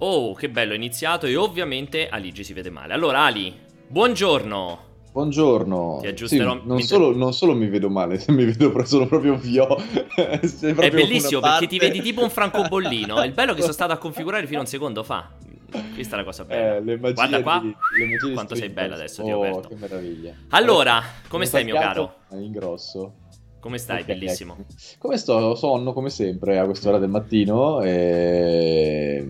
Oh, che bello, è iniziato e ovviamente Aligi si vede male. Allora, Ali, buongiorno. Buongiorno. Ti aggiusterò. Sì, non, solo, non, solo, mi vedo male, mi vedo sono proprio vio. proprio è bellissimo perché ti vedi tipo un francobollino. Il bello è che sono stato a configurare fino a un secondo fa. Questa è la cosa bella. Eh, Guarda qua di, quanto sei bella adesso, oh, Roberto. Che meraviglia. Allora, come stai, mio caro? In grosso. Come stai, okay, bellissimo? Ecco. Come sto? Sonno come sempre a quest'ora del mattino e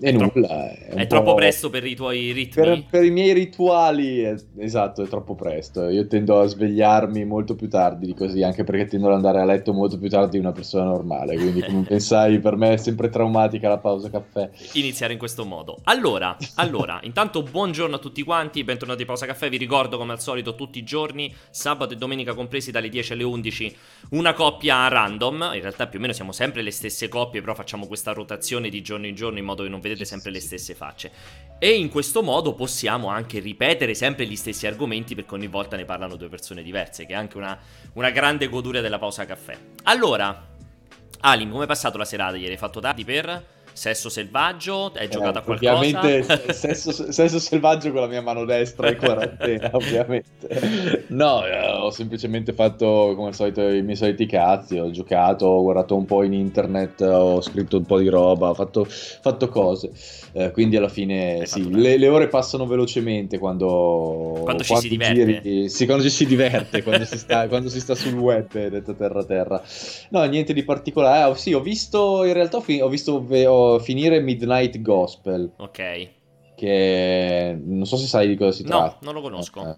e nulla. È, è troppo presto per i tuoi ritmi? Per, per, i miei rituali, è, esatto, è troppo presto. Io tendo a svegliarmi molto più tardi di così, anche perché tendo ad andare a letto molto più tardi di una persona normale. Quindi, come pensai, per me è sempre traumatica la pausa caffè. Iniziare in questo modo. Allora, allora, intanto buongiorno a tutti quanti, bentornati a Pausa Caffè. Vi ricordo, come al solito, tutti i giorni, sabato e domenica compresi dalle 10 alle 11, una coppia random. In realtà più o meno siamo sempre le stesse coppie, però facciamo questa rotazione di giorno in giorno in modo che non vedete vedete sempre le stesse facce. E in questo modo possiamo anche ripetere sempre gli stessi argomenti perché ogni volta ne parlano due persone diverse, che è anche una, una grande goduria della pausa caffè. Allora, Alim, come è passato la serata ieri? Hai fatto tardi per... Sesso selvaggio? Hai eh, giocato a qualcosa? Ovviamente sesso, sesso, selvaggio con la mia mano destra in quarantena, ovviamente. No, eh, ho semplicemente fatto come al solito i miei soliti cazzi, ho giocato, ho guardato un po' in internet, ho scritto un po' di roba, ho fatto, fatto cose. Eh, quindi alla fine sì, le, le, ore passano velocemente quando, quando ci si diverte. Giri, sì, quando ci si diverte, quando, si sta, quando si sta sul web, detto terra terra. No, niente di particolare. Ah, sì, ho visto, in realtà ho, visto ho finire Midnight Gospel. Ok. Che non so se sai di cosa si tratta. No, non lo conosco. Okay.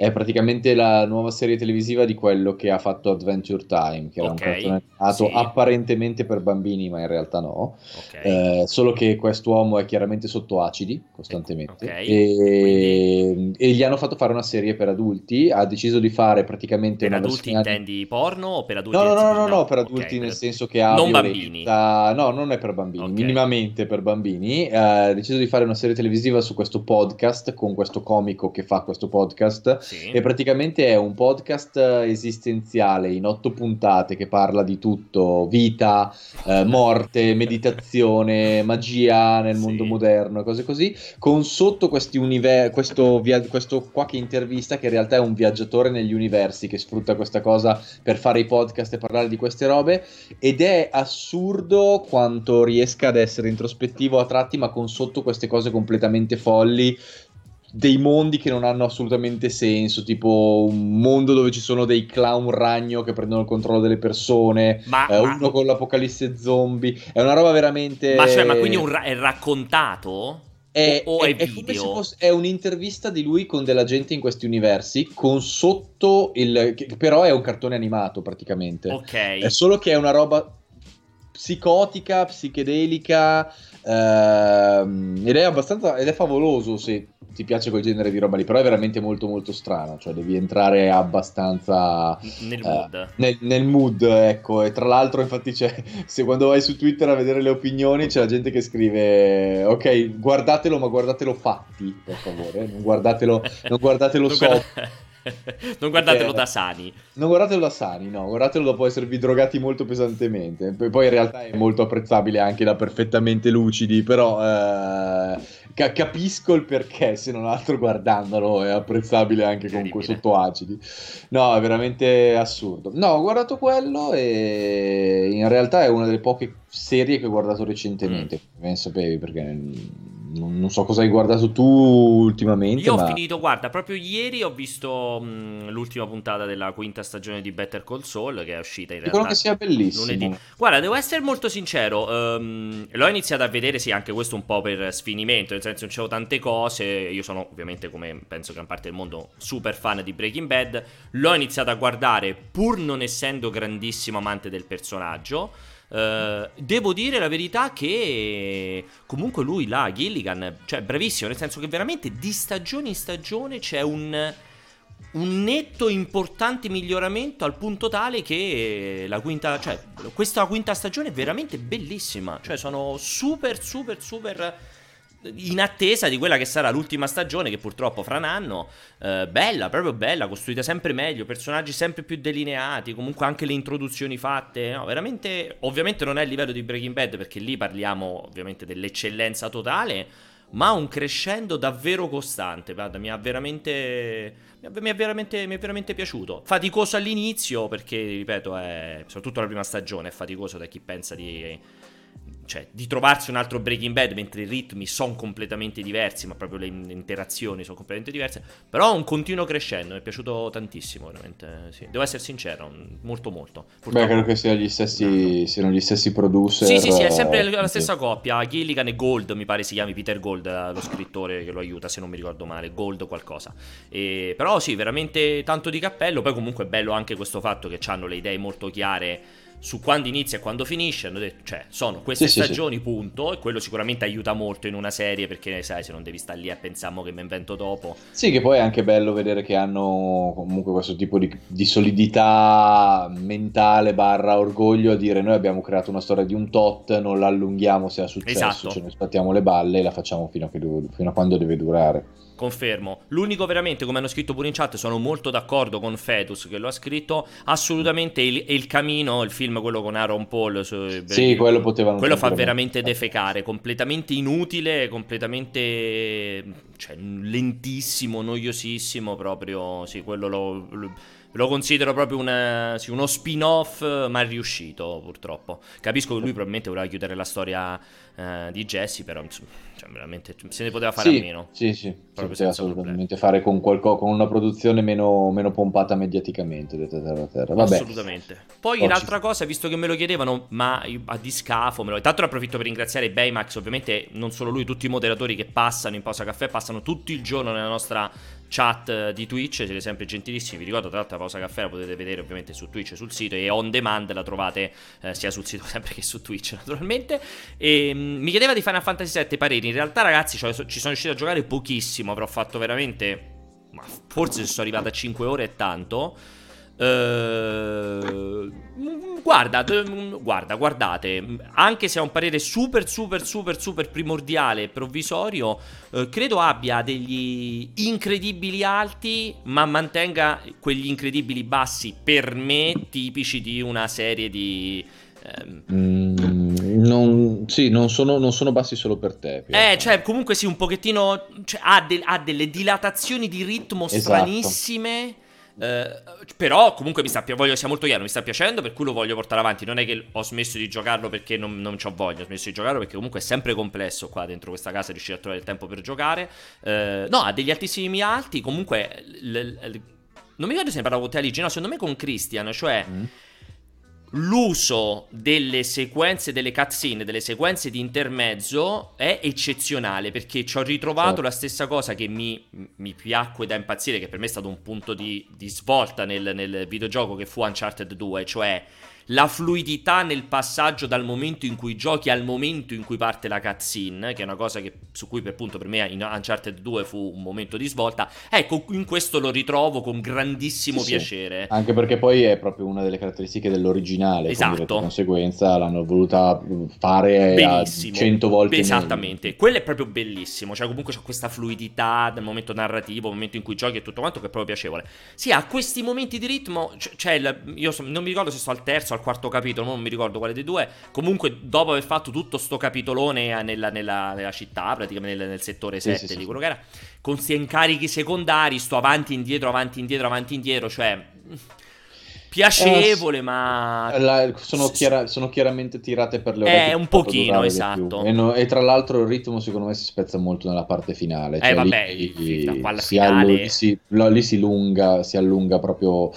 È praticamente la nuova serie televisiva di quello che ha fatto Adventure Time, che era okay, un cartone animato sì. apparentemente per bambini, ma in realtà no. Okay. Eh, solo che quest'uomo è chiaramente sotto acidi costantemente. Okay. E, e, gli hanno fatto fare una serie per adulti. Ha deciso di fare praticamente per una adulti versione... intendi porno o per adulti? No, no, no, no, no, per adulti nel senso che ha non violenza... bambini. No, non è per bambini, minimamente per bambini. ha deciso di fare una serie televisiva su questo podcast con questo comico che fa questo podcast sì. E praticamente è un podcast esistenziale in otto puntate che parla di tutto: vita, eh, morte, meditazione, magia nel mondo sì. moderno, cose così. Con sotto questi univer- questo, via- questo qua che intervista, che in realtà è un viaggiatore negli universi che sfrutta questa cosa per fare i podcast e parlare di queste robe. Ed è assurdo quanto riesca ad essere introspettivo a tratti, ma con sotto queste cose completamente folli dei mondi che non hanno assolutamente senso, tipo un mondo dove ci sono dei clown ragno che prendono il controllo delle persone, ma, eh, ma... uno con l'apocalisse zombie, è una roba veramente... Ma cioè, ma quindi ra- è raccontato? È, o, è, è, è, fosse, è, un'intervista di lui con della gente in questi universi, con sotto il... però è un cartone animato praticamente. Ok. È solo che è una roba psicotica, psichedelica, ehm, ed è abbastanza... ed è favoloso se ti piace quel genere di roba lì, però è veramente molto molto strano, cioè devi entrare abbastanza nel mood. Eh, nel, nel, mood, ecco, e tra l'altro infatti c'è, se quando vai su Twitter a vedere le opinioni c'è la gente che scrive, ok, guardatelo ma guardatelo fatti, per favore, non guardatelo, non guardatelo sopra. non guardatelo da sani. Non guardatelo da sani, no, guardatelo dopo esservi drogati molto pesantemente. Poi in realtà è molto apprezzabile anche da perfettamente lucidi, però eh, ca- capisco il perché, se non altro guardandolo è apprezzabile anche con sotto acidi. No, è veramente assurdo. No, ho guardato quello e in realtà è una delle poche serie che ho guardato recentemente, mm. ben sapevi perché non, non, so cosa hai guardato tu ultimamente. Io ma... ho finito, guarda, proprio ieri ho visto mh, l'ultima puntata della quinta stagione di Better Call Saul che è uscita in realtà. che sia bellissimo. Lunedì. Guarda, devo essere molto sincero, um, l'ho iniziato a vedere, sì, anche questo un po' per sfinimento, nel senso non c'avevo tante cose, io sono ovviamente come penso gran parte del mondo super fan di Breaking Bad, l'ho iniziato a guardare pur non essendo grandissimo amante del personaggio. Uh, devo dire la verità che comunque lui là, Gilligan, cioè bravissimo, nel senso che veramente di stagione in stagione c'è un, un netto importante miglioramento al punto tale che la quinta, cioè questa quinta stagione è veramente bellissima, cioè sono super super super in attesa di quella che sarà l'ultima stagione, che purtroppo fra un anno, eh, bella, proprio bella, costruita sempre meglio, personaggi sempre più delineati, comunque anche le introduzioni fatte, no, veramente, ovviamente non è il livello di Breaking Bad, perché lì parliamo ovviamente dell'eccellenza totale, ma un crescendo davvero costante, guarda, mi ha veramente, mi è veramente, mi è veramente piaciuto. Faticoso all'inizio, perché, ripeto, è, soprattutto la prima stagione è faticoso da chi pensa di cioè, di trovarsi un altro Breaking Bad mentre i ritmi sono completamente diversi, ma proprio le interazioni sono completamente diverse. Però un continuo crescendo, mi è piaciuto tantissimo, veramente. Sì. Devo essere sincero, molto molto. Purtroppo... Beh, credo che siano gli stessi, siano gli stessi producer. Sì, sì, sì, è sempre la stessa sì. coppia. Gilligan e Gold, mi pare si chiami Peter Gold, eh, lo scrittore che lo aiuta, se non mi ricordo male. Gold qualcosa. E, però sì, veramente tanto di cappello. Poi comunque è bello anche questo fatto che hanno le idee molto chiare su quando inizia e quando finisce, hanno detto, cioè, sono queste sì, stagioni, sì, punto, e quello sicuramente aiuta molto in una serie perché, sai, se non devi stare lì e pensiamo che mi invento dopo. Sì, che poi è anche bello vedere che hanno comunque questo tipo di, di solidità mentale barra orgoglio a dire noi abbiamo creato una storia di un tot, non la allunghiamo se ha successo, esatto. ce ne spattiamo le balle e la facciamo fino a, che, fino a quando deve durare. Confermo. L'unico veramente, come hanno scritto pure in chat, sono molto d'accordo con Fetus che lo ha scritto. Assolutamente il, il Camino, il film quello con Aaron Paul. Su, sì, quello potevano Quello fa veramente defecare. Completamente inutile, completamente. cioè, lentissimo, noiosissimo. Proprio. Sì, quello lo, lo lo considero proprio una, sì, uno spin-off mal riuscito, purtroppo. Capisco che lui probabilmente voleva chiudere la storia uh, di Jesse, però insomma, cioè, veramente se ne poteva fare sì, a meno. Sì, sì, proprio si poteva assolutamente fare con, qualco, con, una produzione meno, meno pompata mediaticamente, detta terra terra. Vabbè. Assolutamente. Poi oh, l'altra cosa, visto che me lo chiedevano, ma a discafo, me lo... Intanto ne approfitto per ringraziare Baymax, ovviamente non solo lui, tutti i moderatori che passano in pausa caffè, passano tutto il giorno nella nostra chat di Twitch, siete sempre gentilissimi. Vi ricordo, tra l'altro, la pausa caffè la potete vedere ovviamente su Twitch e sul sito. E on demand la trovate eh, sia sul sito sempre che su Twitch, naturalmente. E mh, mi chiedeva di Final Fantasy VII pareri. In realtà, ragazzi, cioè, ci sono riuscito a giocare pochissimo. Avrò fatto veramente. Ma forse sono arrivato a 5 ore e tanto. Uh, guarda, guarda, guardate, anche se ha un parere super, super, super, super primordiale e provvisorio, uh, credo abbia degli incredibili alti, ma mantenga quegli incredibili bassi per me tipici di una serie di... Um... Mm, non, sì, non sono, non sono, bassi solo per te. Eh, cioè, comunque sì, un pochettino... Cioè, ha, de- ha, delle dilatazioni di ritmo esatto. stranissime eh, però comunque mi sta, voglio sia molto chiaro, mi sta piacendo per cui lo voglio portare avanti. Non è che ho smesso di giocarlo perché non, non ho voglia, ho smesso di giocarlo perché comunque è sempre complesso qua dentro questa casa riuscire a trovare il tempo per giocare. Uh, no, ha degli altissimi alti, comunque... L- l- non mi ricordo se ne parlavo con te Aligi, no, secondo me con Christian, cioè... Mm l'uso delle sequenze, delle cutscene, delle sequenze di intermezzo è eccezionale perché ci ho ritrovato certo. la stessa cosa che mi, mi, piacque da impazzire, che per me è stato un punto di, di svolta nel, nel videogioco che fu Uncharted 2, cioè la fluidità nel passaggio dal momento in cui giochi al momento in cui parte la cutscene, che è una cosa che, su cui per punto per me in Uncharted 2 fu un momento di svolta. Ecco, in questo lo ritrovo con grandissimo sì, piacere. Sì. Anche perché poi è proprio una delle caratteristiche dell'originale, esatto. di conseguenza l'hanno voluta fare Benissimo. 100 volte Esattamente, meglio. quello è proprio bellissimo, cioè comunque c'è questa fluidità del momento narrativo, momento in cui giochi e tutto quanto che è proprio piacevole. Sì, ha questi momenti di ritmo, cioè io non mi ricordo se sto al terzo al quarto capitolo, non mi ricordo quale dei due. Comunque, dopo aver fatto tutto sto capitolone nella, nella, nella città, praticamente nel, nel settore 7 sì, sì, di quello che era, con questi incarichi secondari, sto avanti, indietro, avanti, indietro, avanti, indietro, cioè piacevole, eh, ma la, sono, chiara, sono, chiaramente tirate per le orecchie. È un pochino, esatto. E, no, e, tra l'altro il ritmo secondo me si spezza molto nella parte finale. Eh, cioè, eh vabbè, lì, lì, si allu- lì, si, lì, si, lunga, si allunga proprio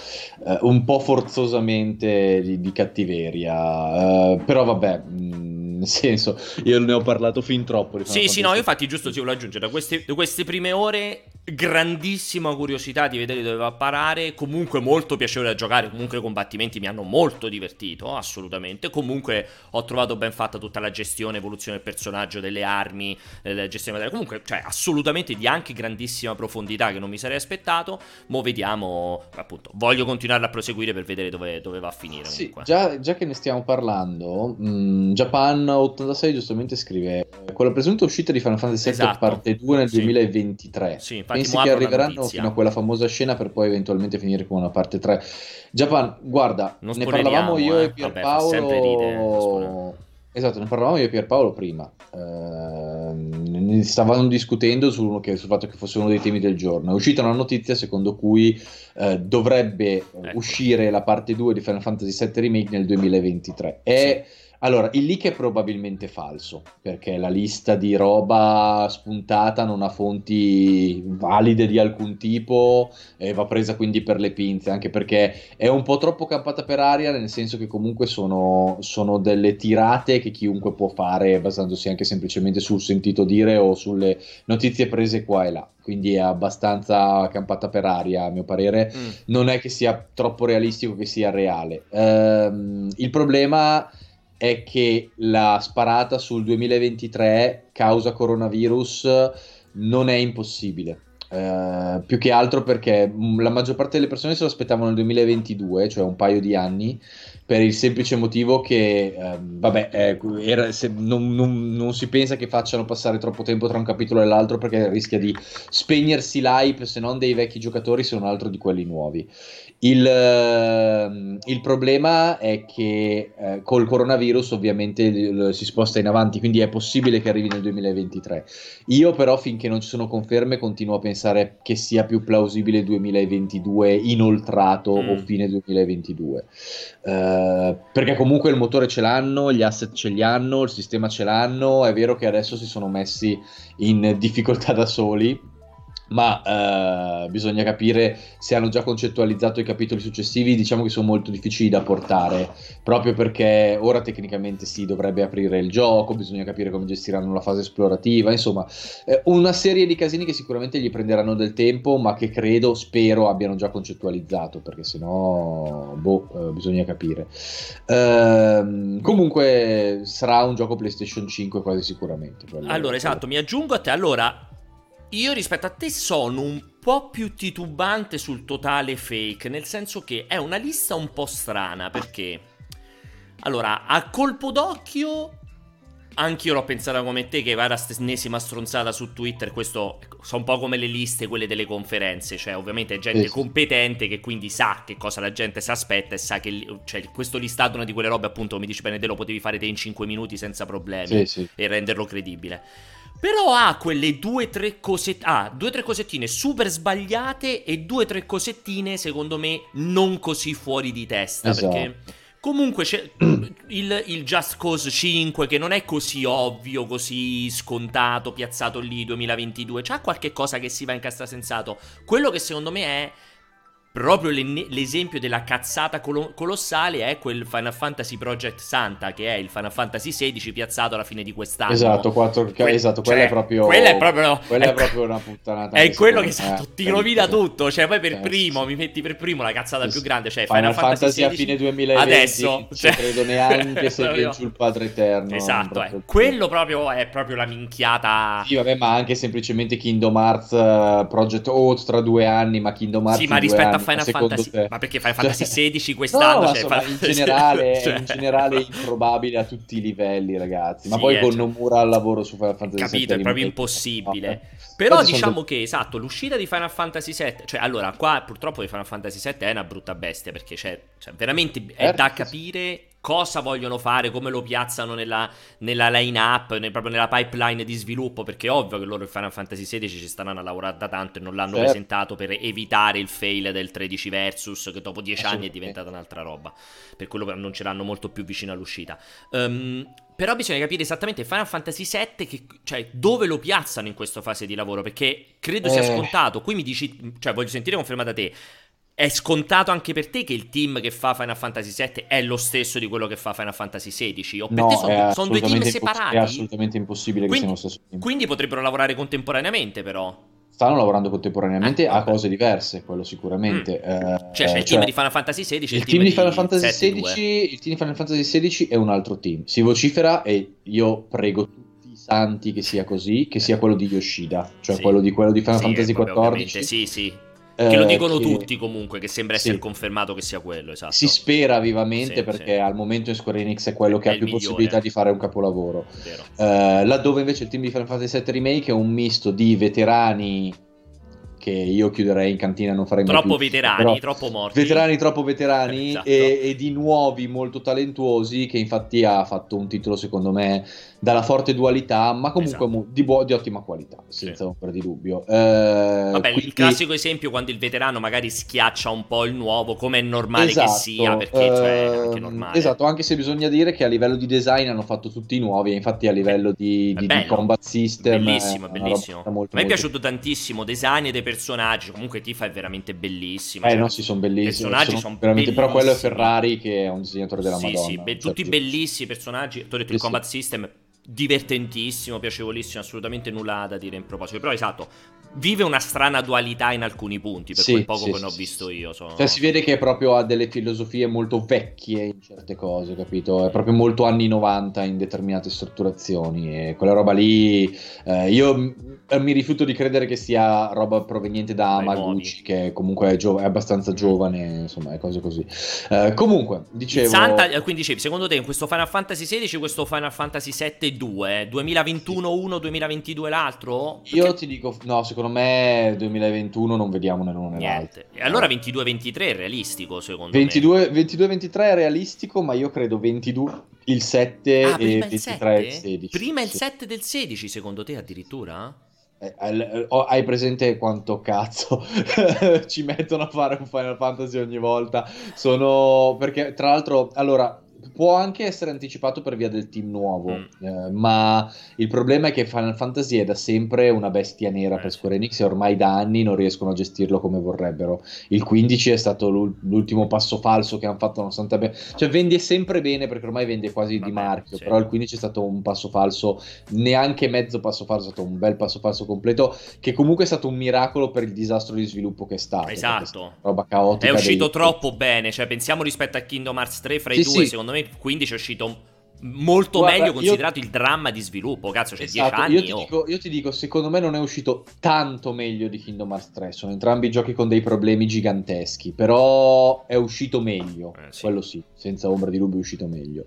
eh, un po' forzosamente di, di cattiveria. Uh, però vabbè... Mh, mm, nel senso, io ne ho parlato fin troppo. Sì, sì, no, io infatti giusto ci volevo aggiungere, da queste, da queste prime ore grandissima curiosità di vedere dove va a parare. Comunque molto piacevole da giocare. Comunque i combattimenti mi hanno molto divertito, assolutamente. Comunque ho trovato ben fatta tutta la gestione, evoluzione del personaggio, delle armi, eh, la gestione materiale. Comunque, cioè, assolutamente di anche grandissima profondità che non mi sarei aspettato. Mo vediamo, appunto, voglio continuare a proseguire per vedere dove, dove va a finire. Sì, già, già, che ne stiamo parlando, mh, mm, Japan 86 giustamente scrive con la presunta uscita di Final Fantasy VII esatto. parte 2 nel sì. 2023. Sì, Pensi che arriveranno fino a quella famosa scena per poi eventualmente finire con una parte 3? Japan, guarda, non ne parlavamo io eh. e Pierpaolo. Esatto, ne parlavamo io e Pierpaolo prima. Eh, ne stavano discutendo sul, che, sul, fatto che fosse uno dei temi del giorno. È uscita una notizia secondo cui eh, dovrebbe ecco. uscire la parte 2 di Final Fantasy VII Remake nel 2023. È. Sì allora, il leak è probabilmente falso, perché la lista di roba spuntata non ha fonti valide di alcun tipo e va presa quindi per le pinze, anche perché è un po' troppo campata per aria, nel senso che comunque sono, sono delle tirate che chiunque può fare basandosi anche semplicemente sul sentito dire o sulle notizie prese qua e là. Quindi è abbastanza campata per aria, a mio parere. Mm. Non è che sia troppo realistico che sia reale. Ehm, il problema è che la sparata sul 2023 causa coronavirus non è impossibile. Uh, più che altro perché la maggior parte delle persone se lo aspettavano nel 2022, cioè un paio di anni, per il semplice motivo che, uh, vabbè, eh, era, non, non, non, si pensa che facciano passare troppo tempo tra un capitolo e l'altro perché rischia di spegnersi l'hype, se non dei vecchi giocatori, se non altro di quelli nuovi. Il, ehm, il, problema è che eh, col coronavirus ovviamente si sposta in avanti, quindi è possibile che arrivi nel 2023. Io però finché non ci sono conferme continuo a pensare che sia più plausibile 2022 inoltrato mm. o fine 2022. Uh, perché comunque il motore ce l'hanno, gli asset ce li hanno, il sistema ce l'hanno, è vero che adesso si sono messi in difficoltà da soli ma eh, bisogna capire se hanno già concettualizzato i capitoli successivi, diciamo che sono molto difficili da portare, proprio perché ora tecnicamente si dovrebbe aprire il gioco, bisogna capire come gestiranno la fase esplorativa, insomma, eh, una serie di casini che sicuramente gli prenderanno del tempo, ma che credo, spero abbiano già concettualizzato, perché sennò, boh, eh, bisogna capire. Ehm, comunque sarà un gioco PlayStation 5 quasi sicuramente. Allora, esatto, mi aggiungo a te, allora io rispetto a te sono un po' più titubante sul totale fake, nel senso che è una lista un po' strana perché allora, a colpo d'occhio Anch'io l'ho pensata come te che va la ennesima stronzata su Twitter, questo sono un po' come le liste, quelle delle conferenze, cioè ovviamente è gente sì. competente che quindi sa che cosa la gente si aspetta e sa che cioè, questo listato è una di quelle robe appunto come dici bene te lo potevi fare te in 5 minuti senza problemi sì, sì. e renderlo credibile. Però ha quelle due o tre cosette, ah, due o tre cosettine super sbagliate e due o tre cosettine secondo me non così fuori di testa. Esatto. Perché comunque c'è il, il, Just Cause 5 che non è così ovvio, così scontato, piazzato lì 2022. C'ha qualche cosa che si va in sensato. Quello che secondo me è Proprio l'esempio della cazzata colo- colossale è quel Final Fantasy Project Santa, che è il Final Fantasy XVI piazzato alla fine di quest'anno. Esatto, 4, que- esatto cioè, quella, è proprio, quella è proprio. Quella è proprio una puttanata. È quello che esatto, ti rovina tutto. Cioè, poi per eh, primo mi metti per primo la cazzata più grande. Cioè, Final, Final Fantasy, Fantasy a fine 2020. Adesso, cioè, credo neanche se viene sul padre eterno. Esatto, eh. quello proprio è proprio la minchiata. Sì, vabbè, ma anche semplicemente Kingdom Hearts uh, Project Oath tra due anni. Ma Kingdom Hearts. Sì, ma rispetto a Final Fantasy, te. ma perché Final Fantasy XVI cioè, quest'anno? No, cioè, fa... in, generale, cioè... in generale improbabile a tutti i livelli, ragazzi. Ma sì, poi eh, con cioè... Nomura al lavoro su Final Fantasy VII. Capito, è proprio impossibile. No, eh. Però Infatti diciamo sono... che esatto, l'uscita di Final Fantasy VII, cioè allora qua purtroppo di Final Fantasy VII è una brutta bestia perché c'è, cioè, veramente è eh, da capire cosa vogliono fare, come lo piazzano nella, nella line-up, nel, proprio nella pipeline di sviluppo, perché è ovvio che loro il Final Fantasy XVI ci stanno a lavorare da tanto e non l'hanno certo. presentato per evitare il fail del 13 versus, che dopo 10 anni è diventata un'altra roba, per quello non ce l'hanno molto più vicino all'uscita. Um, però bisogna capire esattamente Final Fantasy VII che, cioè, dove lo piazzano in questa fase di lavoro, perché credo sia eh. scontato. Qui mi dici, cioè voglio sentire conferma da te è scontato anche per te che il team che fa Final Fantasy VII è lo stesso di quello che fa Final Fantasy XVI? O per no, te sono, sono due team separati? È assolutamente impossibile quindi, che siano lo stesso team. Quindi potrebbero lavorare contemporaneamente, però. stanno lavorando contemporaneamente ah, a cose diverse, quello sicuramente. Mm. Eh, cioè c'è il team di Final Fantasy XVI il, il team, di Final Fantasy XVI, il team di Final Fantasy XVI è un altro team. Si vocifera e io prego tutti i santi che sia così, che sia quello di Yoshida, cioè sì. quello, di, quello di Final sì, Fantasy XIV. Sì, sì. Che lo eh, dicono che... tutti comunque, che sembra essere sì. confermato che sia quello, esatto. Si spera vivamente sì, perché sì. al momento in Square Enix è quello che è ha più migliore. possibilità di fare un capolavoro. Uh, laddove invece il team di Final Fantasy VII Remake è un misto di veterani che io chiuderei in cantina non farei mai troppo più. veterani, troppo morti. Veterani troppo veterani esatto. e, e, di nuovi molto talentuosi che infatti ha fatto un titolo secondo me dalla forte dualità, ma comunque esatto. di, buo- di, ottima qualità, senza sì. ombra di dubbio. Eh, Vabbè, quindi... il classico esempio quando il veterano magari schiaccia un po' il nuovo, come è normale esatto, che sia, perché eh, cioè, è anche normale. Esatto, anche se bisogna dire che a livello di design hanno fatto tutti i nuovi, infatti a livello di, di, di combat system... Bellissimo, bellissimo. Molto, a me è piaciuto tantissimo, design dei personaggi, comunque Tifa è veramente bellissima. Eh cioè, no, sì, sono bellissimi. I personaggi sono, sono veramente... Però quello è Ferrari che è un disegnatore della sì, Madonna. Sì, be- tutti bellissimi personaggi, hai detto il combat system divertentissimo, piacevolissimo, assolutamente nulla da dire in proposito. Però esatto, vive una strana dualità in alcuni punti, per sì, quel poco sì, che ne ho visto io. Sono... Cioè, si vede che proprio ha delle filosofie molto vecchie in certe cose, capito? È proprio molto anni 90 in determinate strutturazioni e quella roba lì eh, io eh, mi rifiuto di credere che sia roba proveniente da Amaguchi, che comunque è, gio- è, abbastanza giovane, insomma, è cose così. Eh, comunque, dicevo... Santa, eh, quindi dicevi, secondo te in questo Final Fantasy XVI, questo Final Fantasy VII 2, 2021 uno, 2022 l'altro? Perché... Io ti dico, no, secondo me 2021 non vediamo né l'uno né l'altro. E allora 22-23 è realistico, secondo 22, me. 22-23 è realistico, ma io credo 22 il 7 ah, e 23 il 16. Prima il 7 del 16, secondo te addirittura? Eh, hai presente quanto cazzo ci mettono a fare un Final Fantasy ogni volta? Sono perché tra l'altro, allora può anche essere anticipato per via del team nuovo, mm. eh, ma il problema è che Final Fantasy è da sempre una bestia nera per Square Enix e ormai da anni non riescono a gestirlo come vorrebbero. Il 15 è stato l'ultimo passo falso che hanno fatto nonostante abbia... cioè vende sempre bene perché ormai vende quasi Vabbè, di marchio, sì. però il 15 è stato un passo falso, neanche mezzo passo falso, è stato un bel passo falso completo che comunque è stato un miracolo per il disastro di sviluppo che è stato. Esatto. Roba caotica. È uscito dei... troppo bene, cioè pensiamo rispetto a Kingdom Hearts 3 fra sì, i due, sì. secondo me 15 è uscito molto Guarda, meglio considerato io... il dramma di sviluppo. Cazzo, c'è esatto, 10 anni. Io ti, oh. dico, io ti, dico, secondo me non è uscito tanto meglio di Kingdom Hearts 3. Sono entrambi giochi con dei problemi giganteschi. Però è uscito meglio. Eh, sì. Quello sì, senza ombra di dubbio è uscito meglio.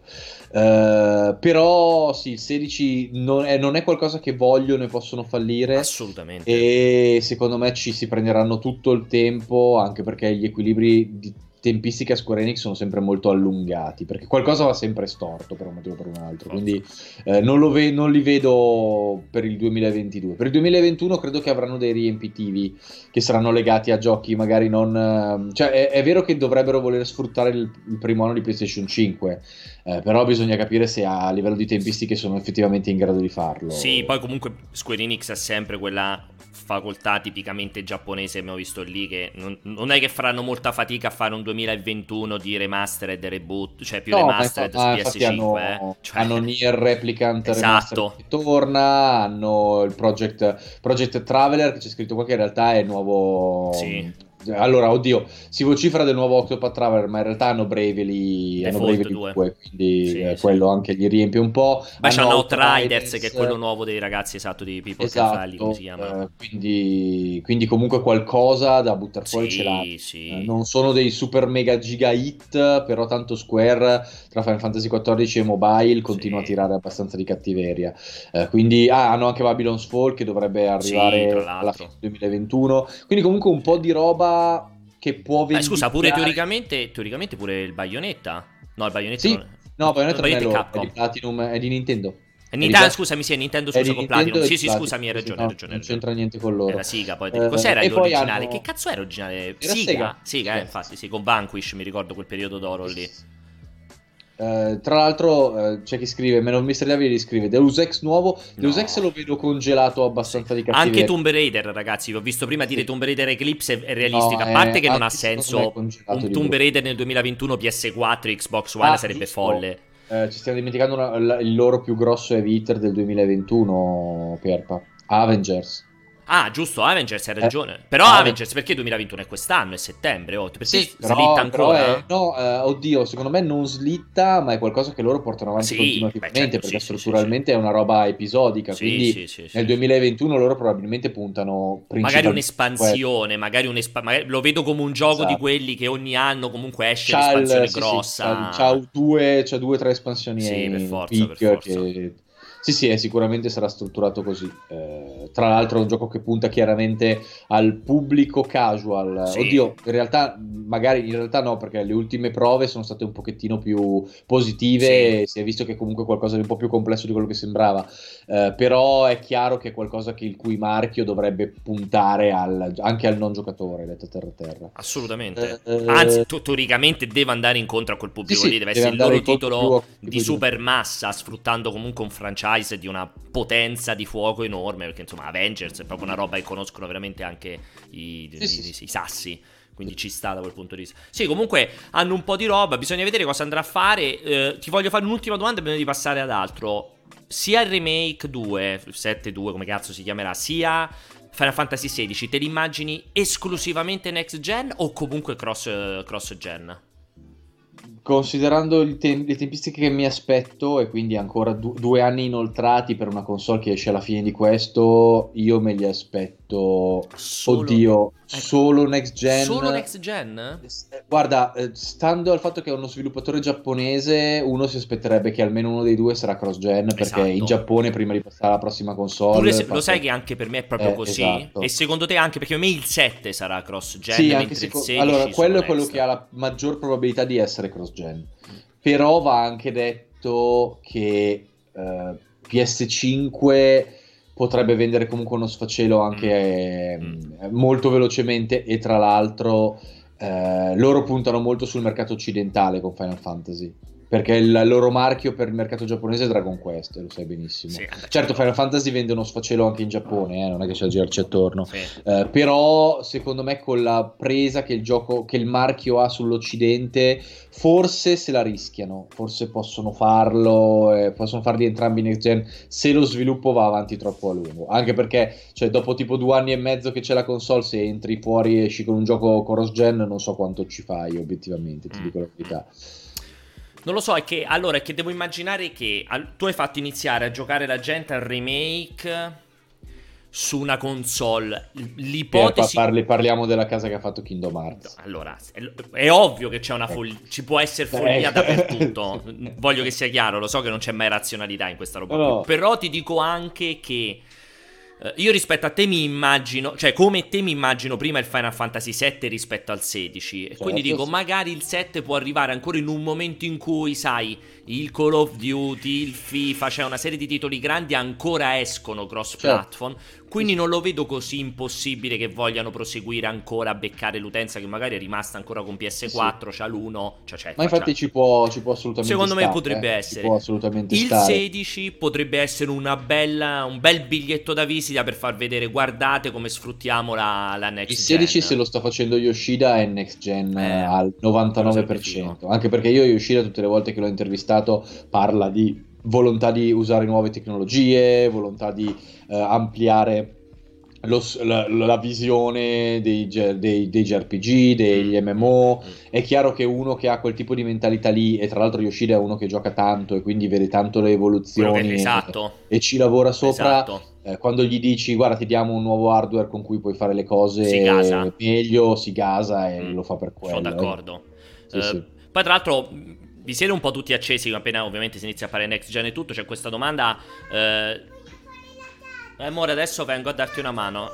Uh, però sì, il 16 non è, non è, qualcosa che vogliono e possono fallire. Assolutamente. E secondo me ci si prenderanno tutto il tempo, anche perché gli equilibri di tempistiche a Square Enix sono sempre molto allungati, perché qualcosa va sempre storto per un motivo o per un altro, quindi eh, non, ve- non, li vedo per il 2022. Per il 2021 credo che avranno dei riempitivi che saranno legati a giochi magari non... Eh, cioè è, è, vero che dovrebbero voler sfruttare il, il primo anno di PlayStation 5, eh, però bisogna capire se a livello di tempistiche sono effettivamente in grado di farlo. Sì, poi comunque Square Enix ha sempre quella facoltà tipicamente giapponese, abbiamo visto lì, che non, non, è che faranno molta fatica a fare un 2021 di remastered e reboot, cioè più no, remastered su PS5. Hanno, eh. cioè... hanno Nier Replicant esatto. che torna, hanno il Project, Project Traveler che c'è scritto qua che in realtà è il nuovo... Sì allora, oddio, si vocifera del nuovo Octopath Traveler, ma in realtà hanno Bravely, hanno Bravely 2, 2, quindi sì, eh, quello anche gli riempie un po'. Ma c'hanno Outriders, che è quello nuovo dei ragazzi, esatto, di People esatto, Can come si chiama. Eh, quindi, quindi, comunque qualcosa da buttare fuori sì, ce l'ha. Sì. Eh, non sono dei super mega giga hit, però tanto Square tra Final Fantasy XIV e Mobile continua a tirare abbastanza di cattiveria. Eh, quindi ah, hanno anche Babylon's Fall che dovrebbe arrivare alla fine del 2021. Quindi comunque un po' di roba che può vendicare... Eh, scusa, pure teoricamente, teoricamente pure il Bayonetta? No, il Bayonetta sì. non... No, Bayonetta non è, loro, è di Platinum, è di Nintendo. È Nintendo, scusami, sì, è Nintendo scusa con Platinum. Sì, sì, scusami, hai ragione, no, ragione, Non c'entra niente con loro. Era Siga, poi. Eh, Cos'era l'originale? Hanno... Che cazzo era originale? Era Siga, Sega, Siga eh, infatti, sì, con Vanquish, mi ricordo quel periodo d'oro lì. Uh, tra l'altro uh, c'è chi scrive Melon Mystery Davide scrive Deus Ex nuovo? Deus no. Ex lo vedo congelato abbastanza di cattiveria anche Tomb Raider ragazzi vi ho visto prima sì. dire Tomb Raider Eclipse è realistica no, a parte che non ha senso un Tomb Raider nel 2021 PS4 Xbox One ah, sarebbe giusto. folle. Uh, ci stiamo dimenticando una, la, il loro più grosso heavy hitter del 2021 Pierpa. Avengers Ah, giusto, Avengers hai eh, ragione. Eh, però ah, Avengers perché 2021 è quest'anno, è settembre, oh, per sì, però, slitta ancora? È, no, eh, oddio, secondo me non slitta, ma è qualcosa che loro portano avanti sì, continuamente, certo, perché sì, strutturalmente sì, è una roba episodica, quindi nel 2021 loro probabilmente puntano Magari un'espansione, magari, un'espa- magari lo vedo come un gioco esatto. di quelli che ogni anno comunque esce c'ha un'espansione il, grossa. c'ha, due, c'ha due tre espansioni sì, per forza, per forza. che sì, sì, eh, sicuramente sarà strutturato così. Eh, tra l'altro è un gioco che punta chiaramente al pubblico casual. Sì. Oddio, in realtà, magari in realtà no, perché le ultime prove sono state un pochettino più positive. Sì. Si è visto che è comunque qualcosa di un po' più complesso di quello che sembrava. Eh, però è chiaro che è qualcosa che il cui marchio dovrebbe puntare al, anche al non giocatore, detto terra terra. Assolutamente. Eh, Anzi, tu, teoricamente deve andare incontro a quel pubblico sì, lì, deve, deve essere il loro titolo di super massa, sfruttando comunque un franchise franchise di una potenza di fuoco enorme, perché insomma Avengers è proprio una roba che conoscono veramente anche i, sì, i, sì. i, i sassi quindi ci sta da quel punto di vista. Sì, comunque hanno un po' di roba, bisogna vedere cosa andrà a fare. Eh, ti voglio fare un'ultima domanda prima di passare ad altro. Sia il remake 2, 7-2 come cazzo si chiamerà, sia Final Fantasy XVI, te li immagini esclusivamente next gen o comunque cross, cross gen? Considerando te- le tempistiche che mi aspetto e quindi ancora du- due anni inoltrati per una console che esce alla fine di questo, io me li aspetto. Solo... Oddio, Ecco. Solo next gen. Solo next gen? Guarda, eh, stando al fatto che è uno sviluppatore giapponese, uno si aspetterebbe che almeno uno dei due sarà cross gen. Perché esatto. in Giappone, prima di passare alla prossima console. Se, lo sai che anche per me è proprio eh, così? Esatto. E secondo te anche perché per me il 7 sarà cross gen? Sì, anche se. allora, quello è quello next. che ha la maggior probabilità di essere cross gen. Però va anche detto che eh, PS5 potrebbe vendere comunque uno sfacelo anche mm. eh, molto velocemente e tra l'altro eh, loro puntano molto sul mercato occidentale con Final Fantasy perché il loro marchio per il mercato giapponese è Dragon Quest, lo sai benissimo. Sì, certo, Final Fantasy vende uno sfacelo anche in Giappone, eh, non è che c'è a girarci attorno. Sì. Eh, però, secondo me, con la presa che il gioco, che il marchio ha sull'Occidente, forse se la rischiano, forse possono farlo, eh, possono farli entrambi next gen se lo sviluppo va avanti troppo a lungo. Anche perché, cioè, dopo tipo due anni e mezzo che c'è la console, se entri fuori e esci con un gioco cross gen, non so quanto ci fai, obiettivamente, ti mm. dico la verità. Non lo so, è che allora è che devo immaginare che al, tu hai fatto iniziare a giocare la gente al remake su una console. L'ipotesi. Parli, parliamo della casa che ha fatto Kingdom Hearts. Allora, è, è ovvio che c'è una follia. Ci può essere follia dappertutto. Voglio che sia chiaro, lo so che non c'è mai razionalità in questa roba. No. Però ti dico anche che io rispetto a te mi immagino, cioè come te mi immagino prima il Final Fantasy VII rispetto al 16. E certo, quindi dico, magari il 7 può arrivare ancora in un momento in cui, sai, il Call of Duty, il FIFA, cioè una serie di titoli grandi ancora escono cross platform. Certo. Quindi non lo vedo così impossibile che vogliano proseguire ancora a beccare l'utenza che magari è rimasta ancora con PS4, sì. c'ha l'1. Cioè, cioè, Ma infatti ci può, ci può, assolutamente Secondo stare. me potrebbe eh? essere. Il stare. 16 potrebbe essere una bella, un bel biglietto da visita per far vedere, guardate come sfruttiamo la, la next gen. Il 16 gen. se lo sta facendo Yoshida è next gen eh, al 99%. Anche perché io Yoshida tutte le volte che l'ho intervistato parla di volontà di usare nuove tecnologie, volontà di eh, ampliare lo, la, la, visione dei, dei, dei, JRPG, degli MMO. Mm. È chiaro che uno che ha quel tipo di mentalità lì, e tra l'altro Yoshida è uno che gioca tanto e quindi vede tanto le evoluzioni esatto. e, e, ci lavora sopra. Esatto. Eh, quando gli dici guarda ti diamo un nuovo hardware con cui puoi fare le cose meglio, si gasa e mm. lo fa per quello. Sono d'accordo. Sì, uh, sì. Poi tra l'altro vi siete un po' tutti accesi appena ovviamente si inizia a fare next gen e tutto, c'è questa domanda... Uh, eh, amore, adesso vengo a darti una mano.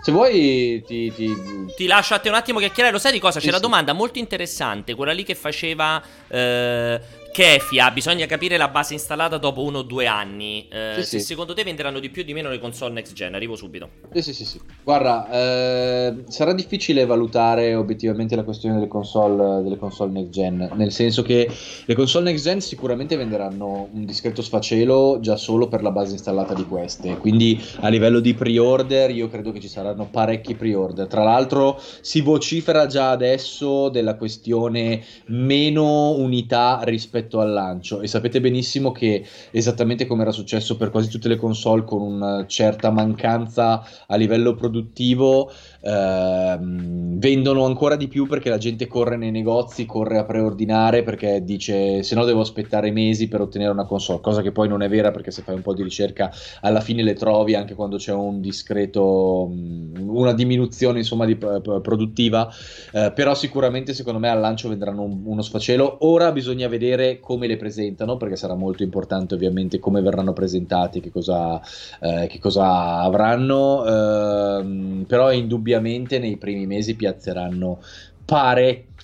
Se vuoi ti, ti... ti lascio a te un attimo chiacchierare. Lo sai di cosa? C'è sì, una domanda molto interessante, quella lì che faceva eh, Kefia, bisogna capire la base installata dopo uno o due anni. Eh, sì, se sì. secondo te venderanno di più o di meno le console next gen? Arrivo subito. Sì, sì, sì. sì. Guarda, eh, sarà difficile valutare obiettivamente la questione delle console, delle console next gen, nel senso che le console next gen sicuramente venderanno un discreto sfacelo già solo per la base installata di queste. Quindi a livello di pre-order io credo che ci saranno parecchi pre-order. Tra l'altro si vocifera già adesso della questione meno unità rispetto rispetto al lancio. E sapete benissimo che esattamente come era successo per quasi tutte le console con una certa mancanza a livello produttivo ehm, vendono ancora di più perché la gente corre nei negozi, corre a preordinare perché dice se no devo aspettare mesi per ottenere una console, cosa che poi non è vera perché se fai un po' di ricerca alla fine le trovi anche quando c'è un discreto, una diminuzione insomma di produttiva, eh, però sicuramente secondo me al lancio vendranno un, uno sfacelo. Ora bisogna vedere come le presentano perché sarà molto importante ovviamente come verranno presentati, che cosa, eh, che cosa avranno, eh, però indubbiamente nei primi mesi piazzeranno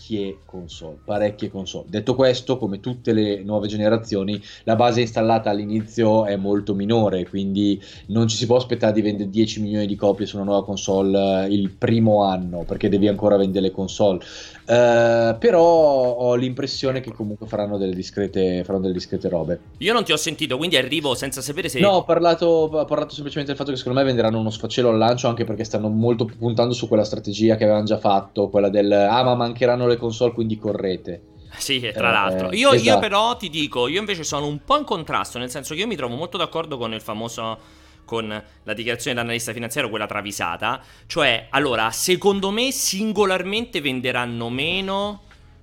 parecchie console, parecchie console. Detto questo, come tutte le nuove generazioni, la base installata all'inizio è molto minore, quindi non ci si può aspettare di vendere 10 milioni di copie su una nuova console eh, il primo anno, perché devi ancora vendere le console. Uh, però ho l'impressione che comunque faranno delle, discrete, faranno delle discrete robe. Io non ti ho sentito, quindi arrivo senza sapere se. No, ho parlato, ho parlato semplicemente del fatto che secondo me venderanno uno sfacelo al lancio, anche perché stanno molto puntando su quella strategia che avevano già fatto, quella del ah, ma mancheranno le console, quindi correte. Sì, tra eh, l'altro. Io, esatto. io però ti dico, io invece sono un po' in contrasto, nel senso che io mi trovo molto d'accordo con il famoso con la dichiarazione dell'analista finanziario, quella travisata. Cioè, allora, secondo me singolarmente venderanno meno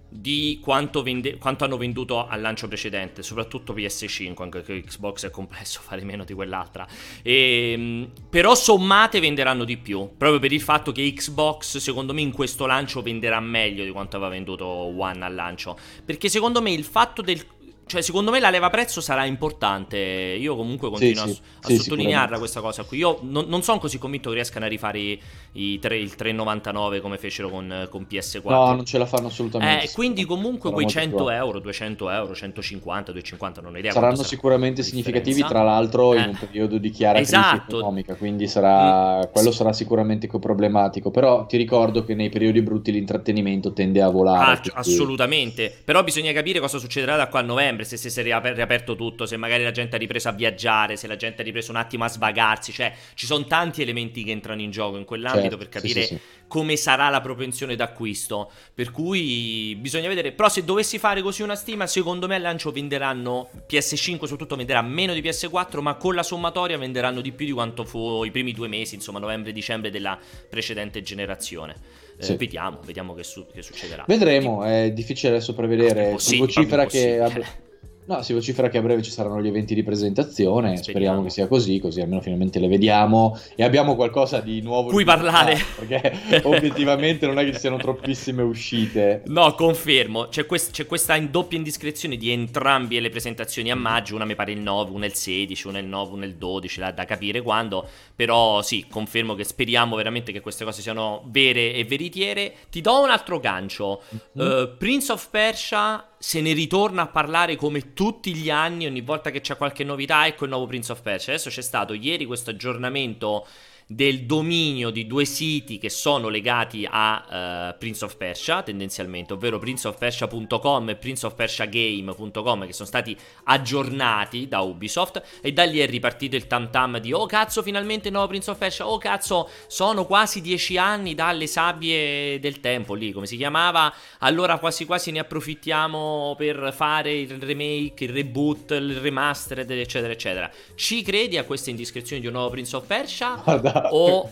di quanto, vende- quanto, hanno venduto al lancio precedente, soprattutto PS5, anche che Xbox è complesso fare meno di quell'altra. E, ehm, però sommate venderanno di più, proprio per il fatto che Xbox secondo me in questo lancio venderà meglio di quanto aveva venduto One al lancio, perché secondo me il fatto del cioè, secondo me la leva prezzo sarà importante. Io comunque continuo sì, a, sì, a sì, sottolinearla questa cosa qui. Io non, non, sono così convinto che riescano a rifare i, i 3, il 3,99 come fecero con, con, PS4. No, non ce la fanno assolutamente. Eh, quindi comunque quei 100 euro, 200 euro, 150, 250, non ho idea. Saranno sicuramente significativi, tra l'altro, eh. in un periodo di chiara esatto. crisi economica. Quindi sarà, mm. quello sarà sicuramente problematico. Però ti ricordo che nei periodi brutti l'intrattenimento tende a volare. Ah, quindi... Assolutamente. Però bisogna capire cosa succederà da qua a novembre se, si è riaperto tutto, se magari la gente ha ripreso a viaggiare, se la gente ha ripreso un attimo a svagarsi, cioè ci sono tanti elementi che entrano in gioco in quell'ambito certo, per capire sì, sì, sì. come sarà la propensione d'acquisto. Per cui bisogna vedere, però se dovessi fare così una stima, secondo me al lancio venderanno PS5, soprattutto venderà meno di PS4, ma con la sommatoria venderanno di più di quanto fu i primi due mesi, insomma novembre-dicembre della precedente generazione. Eh, sì. vediamo, vediamo che, su- che, succederà. Vedremo, è difficile adesso prevedere. Si vocifera che No, si vocifera che a breve ci saranno gli eventi di presentazione, speriamo, speriamo che sia così, così almeno finalmente le vediamo e abbiamo qualcosa di nuovo. Cui parlare. Perché obiettivamente non è che ci siano troppissime uscite. No, confermo, c'è, quest- c'è questa in doppia indiscrezione di entrambe le presentazioni a maggio, una mi pare il 9, una il 16, una il 9, una il 12, da, da capire quando, però sì, confermo che speriamo veramente che queste cose siano vere e veritiere. Ti do un altro gancio, mm-hmm. uh, Prince of Persia se ne ritorna a parlare come tutti gli anni, ogni volta che c'è qualche novità, ecco il nuovo Prince of Persia. Adesso c'è stato ieri questo aggiornamento del dominio di due siti che sono legati a uh, Prince of Persia tendenzialmente, ovvero princeofpersia.com e princeofpersiagame.com che sono stati aggiornati da Ubisoft e da lì è ripartito il tam tam di oh cazzo finalmente nuovo Prince of Persia, oh cazzo sono quasi dieci anni dalle sabbie del tempo lì come si chiamava, allora quasi quasi ne approfittiamo per fare il remake, il reboot, il remastered eccetera eccetera. Ci credi a queste indiscrezioni di un nuovo Prince of Persia? Guarda o...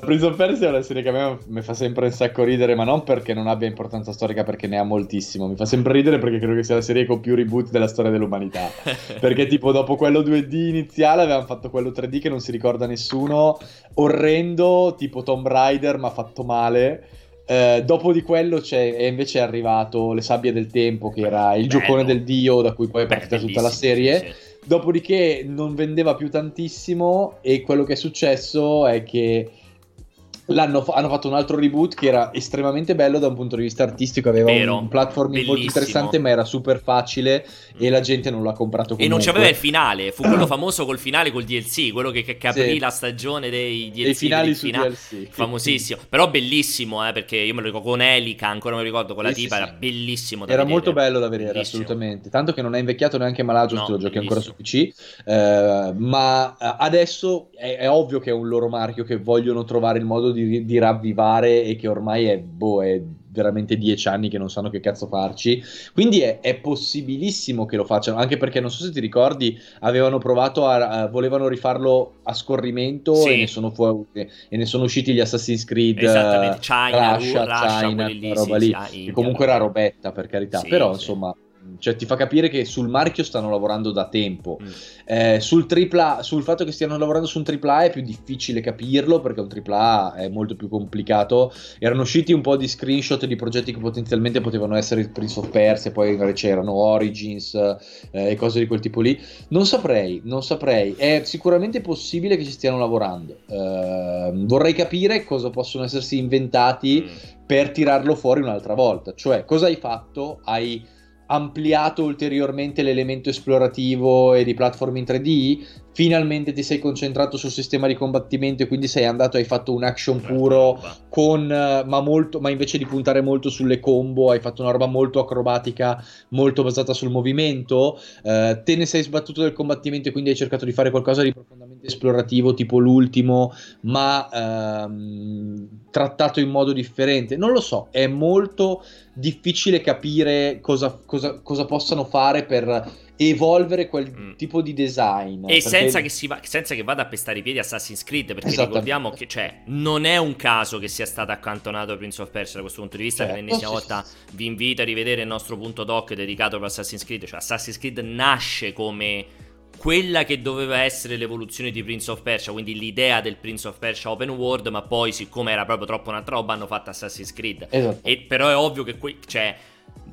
Prince of Persia è una serie che a me mi fa sempre un sacco ridere, ma non perché non abbia importanza storica, perché ne ha moltissimo. Mi fa sempre ridere perché credo che sia la serie con più reboot della storia dell'umanità. perché, tipo, dopo quello 2D iniziale avevano fatto quello 3D che non si ricorda nessuno, orrendo, tipo Tomb Raider, ma fatto male. Eh, dopo di quello c'è, è invece è arrivato Le sabbie del tempo, che era il Bello. giocone del dio, da cui poi è partita tutta la serie. Sì Dopodiché non vendeva più tantissimo e quello che è successo è che L'hanno, hanno fatto un altro reboot che era estremamente bello da un punto di vista artistico, aveva Vero, un platforming molto interessante, ma era super facile e la gente non l'ha comprato comunque. E non c'aveva il finale, fu quello famoso col finale col DLC, quello che, che, aprì sì. la stagione dei DLC. Dei finali su finale, DLC. Famosissimo, però bellissimo, eh, perché io me lo ricordo con Elica, ancora me lo ricordo con la sì, tipa, sì, era bellissimo da Era vedere. molto bello da vedere, bellissimo. assolutamente. Tanto che non è invecchiato neanche Malagio, no, lo giochi ancora su PC, eh, ma eh, adesso è, è, ovvio che è un loro marchio che vogliono trovare il modo di, di ravvivare e che ormai è, boh, è veramente dieci anni che non sanno che cazzo farci. Quindi è, è, possibilissimo che lo facciano, anche perché non so se ti ricordi, avevano provato a, a volevano rifarlo a scorrimento sì. e, ne sono fu- e, ne sono usciti gli Assassin's Creed Esattamente, China, Russia, Russia China, lì, roba sì, lì, sì, che comunque era robetta per carità, però insomma cioè, ti fa capire che sul marchio stanno lavorando da tempo. Mm. Eh, sul, tripla, sul fatto che stiano lavorando su un AAA è più difficile capirlo perché un AAA è molto più complicato. Erano usciti un po' di screenshot di progetti che potenzialmente potevano essere Prince of Persia, poi invece c'erano Origins eh, e cose di quel tipo lì. Non saprei, non saprei. È sicuramente possibile che ci stiano lavorando. Eh, vorrei capire cosa possono essersi inventati Mm. per tirarlo fuori un'altra volta. Cioè, cosa hai fatto? Hai ampliato ulteriormente l'elemento esplorativo e di platform in 3D? Finalmente ti sei concentrato sul sistema di combattimento e quindi sei andato, hai fatto un action puro con, eh, ma, molto, ma invece di puntare molto sulle combo, hai fatto una roba molto acrobatica, molto basata sul movimento. Eh, te ne sei sbattuto del combattimento e quindi hai cercato di fare qualcosa di profondamente esplorativo, tipo l'ultimo, ma ehm, trattato in modo differente. Non lo so, è molto difficile capire cosa, cosa, cosa possano fare per evolvere quel Mm. tipo di design. E perché- senza che, si va- senza che vada a pestare i piedi Assassin's Creed, perché Esattamente. ricordiamo che cioè, non è un caso che sia stato accantonato Prince of Persia da questo punto di vista. Certo, per l'ennesima sì, volta vi invito a rivedere il nostro punto doc dedicato per Assassin's Creed. Cioè, Assassin's Creed nasce come quella che doveva essere l'evoluzione di Prince of Persia, quindi l'idea del Prince of Persia open world, ma poi, siccome era proprio troppo un'altra roba, hanno fatto Assassin's Creed. Esatto. E però è ovvio che que- cioè,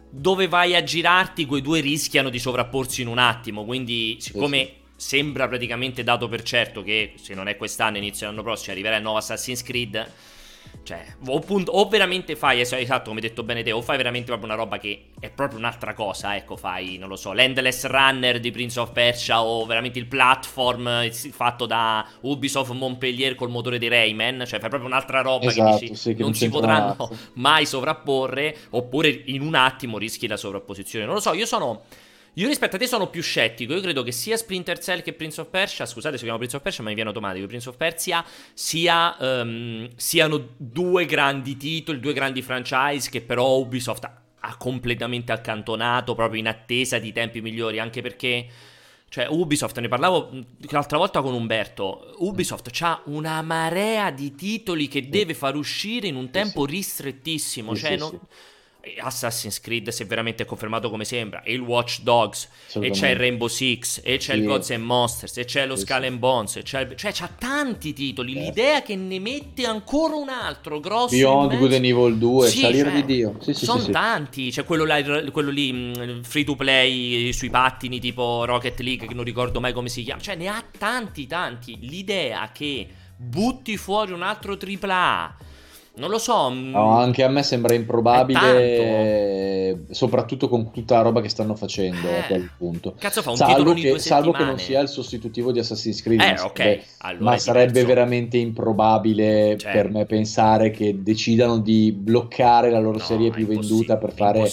dove vai a girarti, quei due rischiano di sovrapporsi in un attimo. Quindi, siccome sembra praticamente dato per certo che se non è quest'anno, inizio l'anno prossimo, arriverà il nuovo Assassin's Creed. Cioè, o, appunto- o veramente fai, es- esatto, come hai detto bene te, o fai veramente proprio una roba che è proprio un'altra cosa, ecco, fai, non lo so, l'Endless Runner di Prince of Persia o veramente il platform fatto da Ubisoft Montpellier col motore di Rayman, cioè fai proprio un'altra roba Esatto, che dici sì, che non non si potranno mai sovrapporre, oppure in un attimo rischi la sovrapposizione. Non lo so, io sono. Io rispetto a te sono più scettico. Io credo che sia Splinter Cell che Prince of Persia, scusate se chiamo Prince of Persia, ma mi viene automatico. Prince of Persia sia, ehm, siano due grandi titoli, due grandi franchise che però Ubisoft ha, ha completamente accantonato proprio in attesa di tempi migliori. Anche perché. Cioè, Ubisoft, ne parlavo l'altra volta con Umberto. Ubisoft ha una marea di titoli che deve far uscire in un tempo ristrettissimo. Cioè, non- Assassin's Creed, se veramente è confermato come sembra, e il Watch Dogs, e c'è il Rainbow Six, e c'è il Sì. Gods and Monsters, e c'è lo Sì, Skull and Bones, e c'è, cioè c'ha tanti titoli. Certo. L'idea che ne mette ancora un altro grosso. Beyond Good and Evil 2, Sì, salire cioè, di Dio. Sì, sì, sono tanti. C'è quello, là- quello lì, mh, free to play sui pattini, tipo Rocket League, che non ricordo mai come si chiama. Cioè, ne ha tanti, tanti. L'idea che butti fuori un altro AAA. Non lo so. mh, No, anche a me sembra improbabile, soprattutto con tutta la roba che stanno facendo Eh. a quel punto. Cazzo, fa un Salvo, che, salvo che non sia il sostitutivo di Assassin's Creed, Eh, ma ok. sarebbe, Allora ma sarebbe veramente improbabile Cioè. per me pensare che decidano di bloccare la loro No, serie più venduta per fare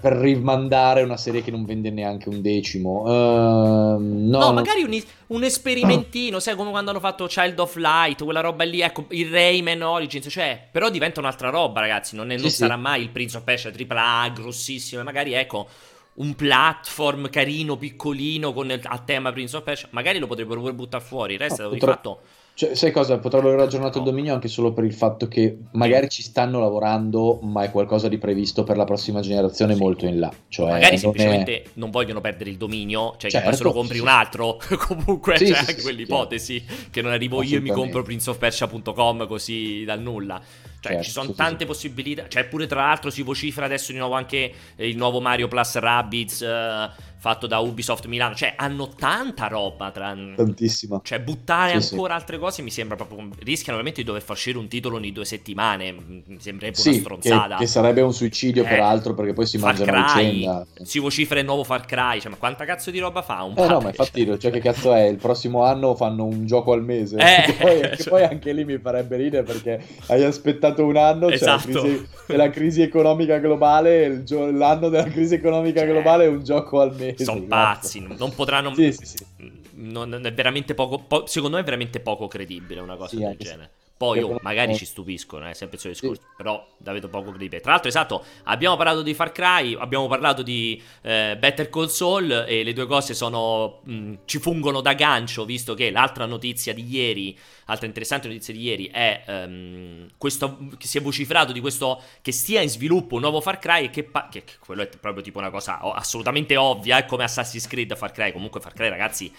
per rimandare una serie che non vende neanche un decimo. Ehm, no, No, magari un, un esperimentino, sai come quando hanno fatto Child of Light, quella roba lì, ecco, il Rayman Origins, cioè, però diventa un'altra roba, ragazzi, non, è- Sì, non sì. sarà mai il Prince of Persia AAA grossissimo, e magari ecco un platform carino, piccolino con il- a tema Prince of Persia, magari lo potrebbero pure buttare fuori, il resto No, di potrà- fatto Cioè, sai cosa? Potrebbero aver aggiornato No. il dominio anche solo per il fatto che magari ci stanno lavorando, ma è qualcosa di previsto per la prossima generazione Sì. molto in là. Cioè, magari non è- semplicemente non vogliono perdere il dominio, cioè che Certo, poi se lo compri sì, un altro, comunque Sì, c'è anche quell'ipotesi che non arrivo io e mi compro princeofpersia.com così dal nulla. Cioè Certo, ci sono tante possibilità, cioè pure tra l'altro si vocifera adesso di nuovo anche il nuovo Mario Plus Rabbids eh, fatto da Ubisoft Milano, cioè hanno tanta roba tra... tantissima. Cioè, buttare Sì, sì. ancora altre cose mi sembra proprio. Rischiano veramente di dover far uscire un titolo ogni due settimane. Mi sembrerebbe una Sì, che, stronzata. che sarebbe un suicidio Eh, peraltro perché poi si Far mangiano a Cry, vicenda. Si vocifera il nuovo Far Cry. Cioè, ma quanta cazzo di roba fa? Un Eh no, ma infatti, cioè, che cazzo è? Il prossimo anno fanno un gioco al mese. Eh, che, poi, che cioè- poi anche lì mi farebbe ridere perché hai aspettato un anno, c'è la Esatto. crisi, la crisi economica globale, gio- l'anno della crisi economica Cioè, globale è un gioco al mese. Sono cazzo. pazzi. Non potranno. Sì, sì, sì. Non, è veramente poco. po- secondo me è veramente poco credibile una cosa Sì, del genere. Poi oh, magari ci stupiscono, è eh, sempre il suo discorso, sì. però avete poco gripe. Tra l'altro, esatto, abbiamo parlato di Far Cry, abbiamo parlato di eh, Better Call Saul e le due cose sono, mh, ci fungono da gancio, visto che l'altra notizia di ieri, altra interessante notizia di ieri è um, questo che si è vociferato di questo che stia in sviluppo un nuovo Far Cry e che, pa- che, che quello è proprio tipo una cosa assolutamente ovvia, è come Assassin's Creed Far Cry, comunque Far Cry ragazzi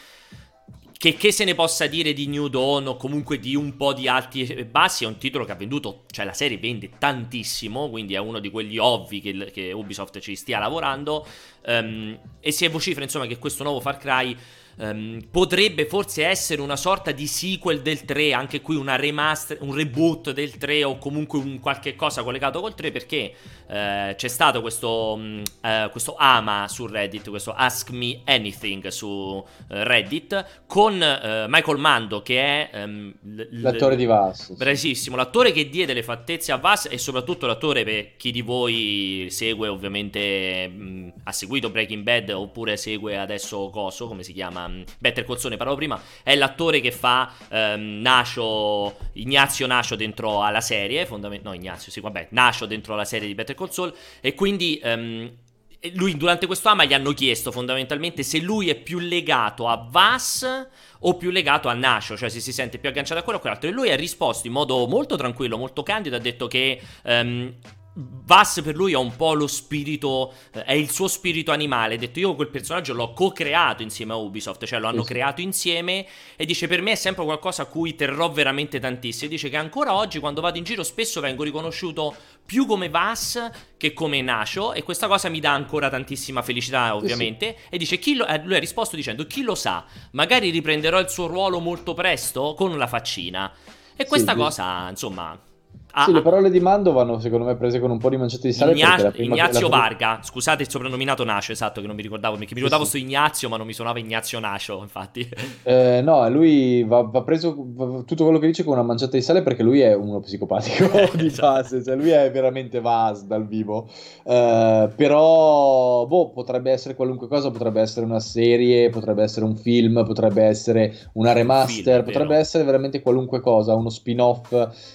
che, che, se ne possa dire di New Dawn o comunque di un po' di alti e bassi, è un titolo che ha venduto, cioè la serie vende tantissimo, quindi è uno di quelli ovvi che, che Ubisoft ci stia lavorando. Um, e si vocifera insomma che questo nuovo Far Cry Um, potrebbe forse essere una sorta di sequel del 3, anche qui una remaster, un reboot del 3 o comunque un qualche cosa collegato col 3 perché uh, c'è stato questo, uh, questo, ama su Reddit, questo Ask Me Anything su uh, Reddit con Michael Mando che è um, l- l'attore di Vass. Bravissimo, l'attore che diede le fattezze a Vass e soprattutto l'attore per chi di voi segue ovviamente mh, ha seguito Breaking Bad oppure segue adesso Coso, come si chiama? Um, Better Call Saul, parlavo prima, è l'attore che fa um, Nacio, Ignazio Nacio dentro alla serie, fondamentalmente, no Ignazio, sì, vabbè, Nacio dentro la serie di Better Call Saul, e quindi... Um, lui durante questo ama gli hanno chiesto fondamentalmente se lui è più legato a Vas o più legato a Nacio, cioè se si sente più agganciato a quello o a quell'altro. E lui ha risposto in modo molto tranquillo, molto candido, ha detto che um, Vass per lui ha un po' lo spirito, eh, è il suo spirito animale. Ha detto io quel personaggio l'ho co-creato insieme a Ubisoft, cioè lo hanno sì. creato insieme e dice per me è sempre qualcosa a cui terrò veramente tantissimo. E dice che ancora oggi quando vado in giro spesso vengo riconosciuto più come Vass che come Nacio e questa cosa mi dà ancora tantissima felicità ovviamente. Sì, sì. E dice chi lo, eh, lui ha risposto dicendo chi lo sa, magari riprenderò il suo ruolo molto presto con la faccina. E questa cosa insomma Ah, sì, le parole di Mando vanno secondo me prese con un po' di manciata di sale. Igna- Ignazio prima... Varga, scusate il soprannominato Nacio, esatto, che non mi ricordavo, perché mi ricordavo sì, su Ignazio, ma non mi suonava Ignazio Nacio, infatti. Eh, no, lui va, va preso va, tutto quello che dice con una manciata di sale perché lui è uno psicopatico di esatto. base, cioè lui è veramente vas dal vivo. Uh, però, boh, potrebbe essere qualunque cosa, potrebbe essere una serie, potrebbe essere un film, potrebbe essere una remaster, film, potrebbe essere veramente qualunque cosa, uno spin-off,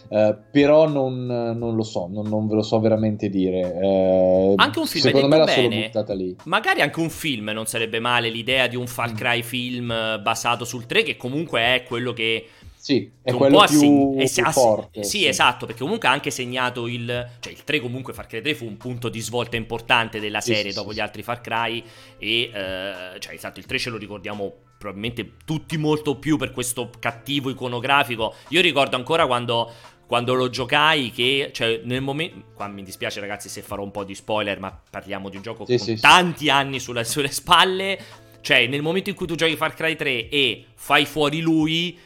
uh, però non, non lo so, non, non, ve lo so veramente dire. Eh, anche un film, secondo me l'ha solo buttata lì. Magari anche un film non sarebbe male l'idea di un Far mm. Cry film basato sul 3, che comunque è quello che sì, è quello più, segn- più se- forte. Sì, sì, esatto, perché comunque ha anche segnato il... Cioè il 3 comunque Far Cry 3 fu un punto di svolta importante della serie sì, dopo sì, gli altri Far Cry e... Eh, cioè esatto, il 3 ce lo ricordiamo probabilmente tutti molto più per questo cattivo iconografico. Io ricordo ancora quando quando lo giocai che, cioè, nel momento... Qua mi dispiace ragazzi se farò un po' di spoiler, ma parliamo di un gioco sì, con sì, tanti sì. anni sulle, sulle spalle. Cioè, nel momento in cui tu giochi Far Cry 3 e fai fuori lui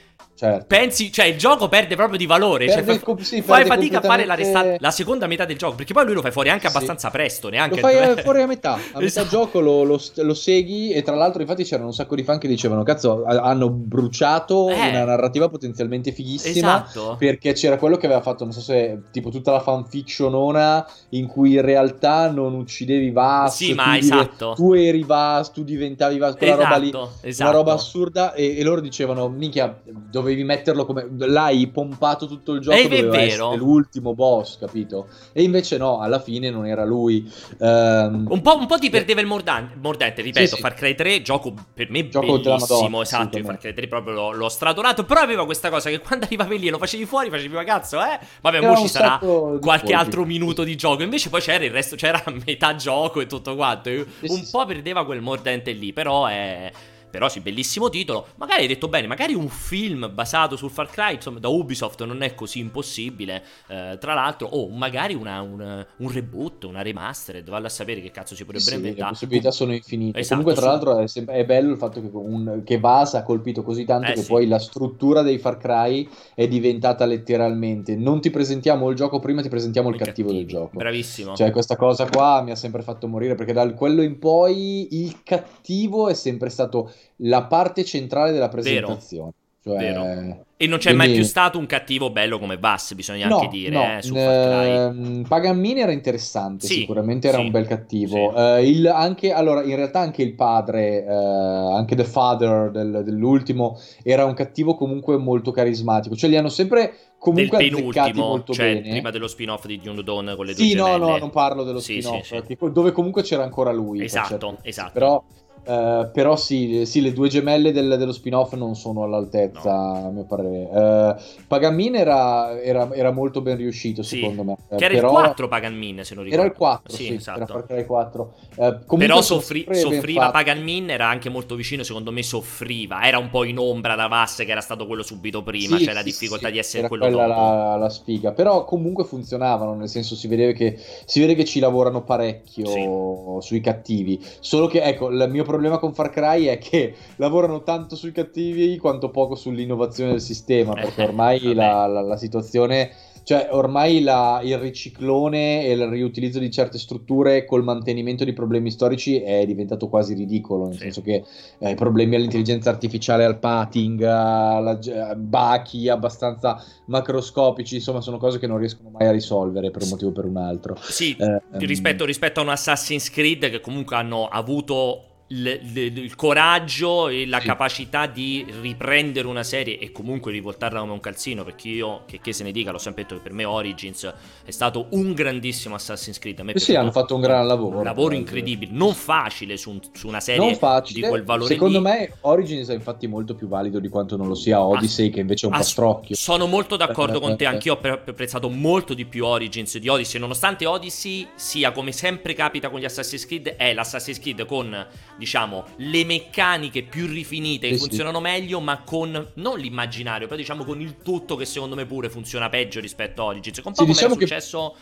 Certo. Pensi, cioè il gioco perde proprio di valore. Cioè, fai, comp- sì, fai fatica a fare la, resta- la, seconda metà del gioco. Perché poi lui lo fai fuori anche abbastanza sì. presto. Neanche lo fai fuori a metà. A metà esatto. gioco lo, lo, lo, segui. E tra l'altro, infatti, c'erano un sacco di fan che dicevano: Cazzo, hanno bruciato eh. una narrativa potenzialmente fighissima. Esatto. Perché c'era quello che aveva fatto, non so se tipo tutta la fanfictionona in cui in realtà non uccidevi Vas. Sì, ma esatto. tu eri Vas, tu diventavi Vas. Quella esatto, roba lì. Esatto. Una roba assurda. E, e loro dicevano: Minchia, dovevi dovevi metterlo come l'hai pompato tutto il gioco è, doveva è vero. l'ultimo boss capito? E invece no alla fine non era lui um, un, po', un, po', ti perdeva il mordante, mordente ripeto sì, sì. Far Cry 3 gioco per me gioco bellissimo esatto Far Cry 3 proprio l'ho, l'ho stradonato però aveva questa cosa che quando arrivavi lì e lo facevi fuori facevi ma cazzo eh? Vabbè mo ci sarà qualche altro minuto di gioco. Invece poi c'era il resto c'era metà gioco e tutto quanto. Un po' perdeva quel mordente lì però è però sì, bellissimo titolo. Magari hai detto bene, magari un film basato sul Far Cry, insomma, da Ubisoft non è così impossibile. Eh, tra l'altro, o oh, magari una, una, un reboot, una remastered, valla a sapere che cazzo si potrebbe sì, inventare. Le possibilità sono infinite. Esatto, Comunque, tra l'altro, è, sem- è, bello il fatto che, un, che Vas ha colpito così tanto eh, che sì. poi la struttura dei Far Cry è diventata letteralmente. Non ti presentiamo il gioco prima, ti presentiamo il, il cattivo, cattivo, del gioco. Bravissimo. Cioè, questa cosa qua mi ha sempre fatto morire perché da quello in poi il cattivo è sempre stato la parte centrale della presentazione. Vero. Cioè... Vero. E non c'è Quindi... mai più stato un cattivo bello come Bass, bisogna no, anche dire, no. eh, su Far Cry. Paganmini era interessante, sì, sicuramente era sì, un bel cattivo. Sì. Uh, il, anche, allora, in realtà anche il padre, uh, anche The Father del, dell'ultimo, era un cattivo comunque molto carismatico. Cioè li hanno sempre comunque del penultimo, molto cioè bene. prima dello spin-off di Dune Dawn con le sì, due Sì, no, no, non parlo dello spin-off, dove comunque c'era ancora lui. Esatto, esatto. Però Uh, però sì, sì, le due gemelle del, dello spin-off non sono all'altezza, no. a mio parere. Uh, Pagan era, era, era, molto ben riuscito, sì. secondo me. Che era però... il 4 Pagan Min, se non ricordo. Era il 4, sì, sì esatto. era il 4. Uh, però soffri- soffriva Pagan Min, era anche molto vicino, secondo me soffriva. Era un po' in ombra da Vasse, che era stato quello subito prima, sì, c'è la difficoltà di essere quello dopo. La, la sfiga. Però comunque funzionavano, nel senso si vede che, si vede che ci lavorano parecchio sui cattivi. Solo che, ecco, il mio problema con Far Cry è che lavorano tanto sui cattivi quanto poco sull'innovazione del sistema, perché ormai la, la, la situazione cioè, ormai la, il riciclone e il riutilizzo di certe strutture col mantenimento di problemi storici è diventato quasi ridicolo, nel sì. senso che eh, problemi all'intelligenza artificiale, al pathing, a bachi abbastanza macroscopici, insomma, sono cose che non riescono mai a risolvere per un motivo o per un altro. Sì, eh, rispetto, um... rispetto a un Assassin's Creed che comunque hanno avuto il, il, il, coraggio e la sì. capacità di riprendere una serie e comunque rivoltarla come un calzino perché io, che, che se ne dica, l'ho sempre detto che per me Origins è stato un grandissimo Assassin's Creed. A me sì, hanno fatto un gran lavoro un lavoro incredibile, non facile su, su una serie di quel valore secondo lì. me Origins è infatti molto più valido di quanto non lo sia Odyssey ah, che invece è un ah, po' strocchio. sono molto d'accordo con te, anch'io ho apprezzato molto di più Origins di Odyssey nonostante Odyssey sia come sempre capita con gli Assassin's Creed è l'Assassin's Creed con diciamo, le meccaniche più rifinite che sì, funzionano sì. meglio, ma con non l'immaginario, però diciamo con il tutto che secondo me pure funziona peggio rispetto a Origins. Con sì, diciamo che... successo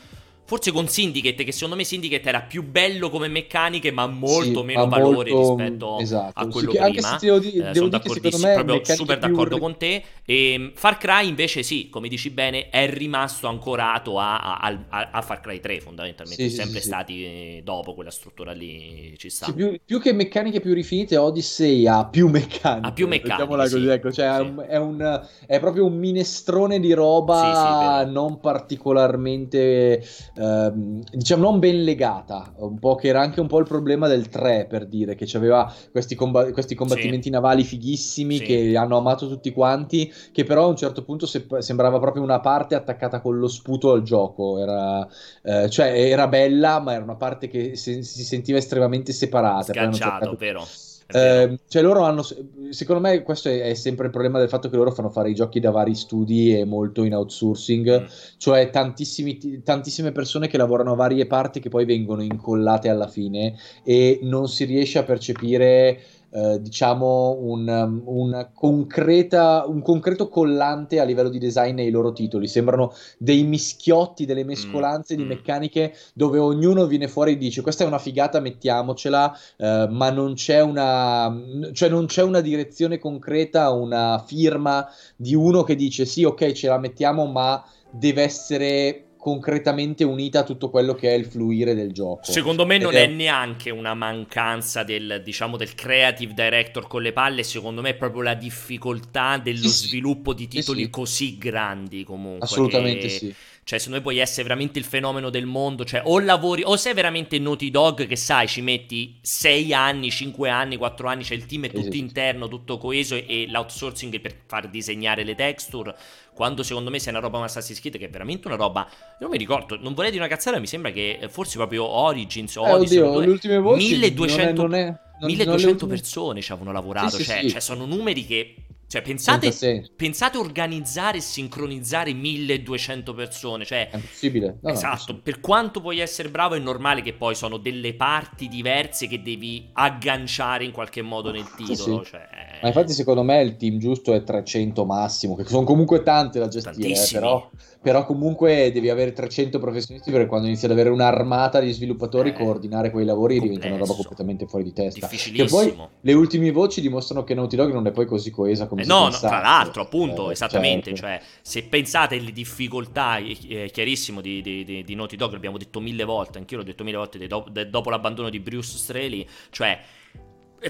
Forse con Syndicate, che secondo me Syndicate era più bello come meccaniche, ma molto sì, meno valore molto... rispetto esatto. a quello sì, prima. Devo di- eh, sono d'accordissimo, proprio super d'accordo più... con te. E ehm, Far Cry invece sì, come dici bene, è rimasto ancorato a, a, a, a Far Cry 3 fondamentalmente, sì, sempre stati dopo quella struttura lì ci sta. Più, più, che meccaniche più rifinite, Odyssey ha più meccaniche. Ha più meccaniche, così, ecco, cioè è, un, è, proprio un minestrone di roba non particolarmente ehm, diciamo non ben legata, un po' che era anche un po' il problema del 3 per dire che aveva questi, comb- questi combattimenti sì. navali fighissimi sì. che hanno amato tutti quanti, che però a un certo punto se- sembrava proprio una parte attaccata con lo sputo al gioco, era, eh, cioè era bella ma era una parte che se- si sentiva estremamente separata. Sganciato, vero. Eh, cioè loro hanno, secondo me questo è, è, sempre il problema del fatto che loro fanno fare i giochi da vari studi e molto in outsourcing, mm. cioè tantissime persone che lavorano a varie parti che poi vengono incollate alla fine e non si riesce a percepire eh, diciamo un, um, un, concreta, un concreto collante a livello di design nei loro titoli. Sembrano dei mischiotti, delle mescolanze mm. di meccaniche dove ognuno viene fuori e dice questa è una figata, mettiamocela, eh, ma non c'è una, cioè non c'è una direzione concreta, una firma di uno che dice sì, ok, ce la mettiamo, ma deve essere concretamente unita a tutto quello che è il fluire del gioco. Secondo me non è... è... neanche una mancanza del, diciamo, del creative director con le palle, secondo me è proprio la difficoltà dello sì, sviluppo di titoli sì, così grandi comunque. Assolutamente che... sì. Cioè, se noi puoi essere veramente il fenomeno del mondo, cioè o lavori, o sei veramente Naughty Dog che sai, ci metti 6 anni, 5 anni, 4 anni, cioè il team è tutto esatto. interno, tutto coeso e, e l'outsourcing per far disegnare le texture, quando secondo me sia una roba come Assassin's Creed che è veramente una roba non mi ricordo non vorrei dire una cazzata mi sembra che forse proprio Origins o eh, oddio, le ultime voci 1200, non è, non è, non, 1200 persone ci avevano lavorato sì, sì, cioè, sì. cioè sono numeri che cioè, pensate, pensate organizzare e sincronizzare 1200 persone. Cioè, è impossibile. No, esatto. No, per quanto puoi essere bravo, è normale che poi sono delle parti diverse che devi agganciare in qualche modo nel titolo. Sì, sì. Cioè... Ma infatti, secondo me, il team giusto è 300 massimo, che sono comunque tante da gestire. Eh, però, però, comunque devi avere 300 professionisti perché quando inizi ad avere un'armata di sviluppatori, eh, coordinare quei lavori diventa una roba completamente fuori di testa. Difficilissimo. Che poi le ultime voci dimostrano che Naughty Dog non è poi così coesa come eh no, no, tra l'altro, appunto, eh, esattamente, certo. cioè, se pensate alle difficoltà, è chiarissimo, di, di, di, di Naughty Dog, l'abbiamo detto mille volte, anch'io l'ho detto mille volte, dopo, dopo l'abbandono di Bruce Straley, cioè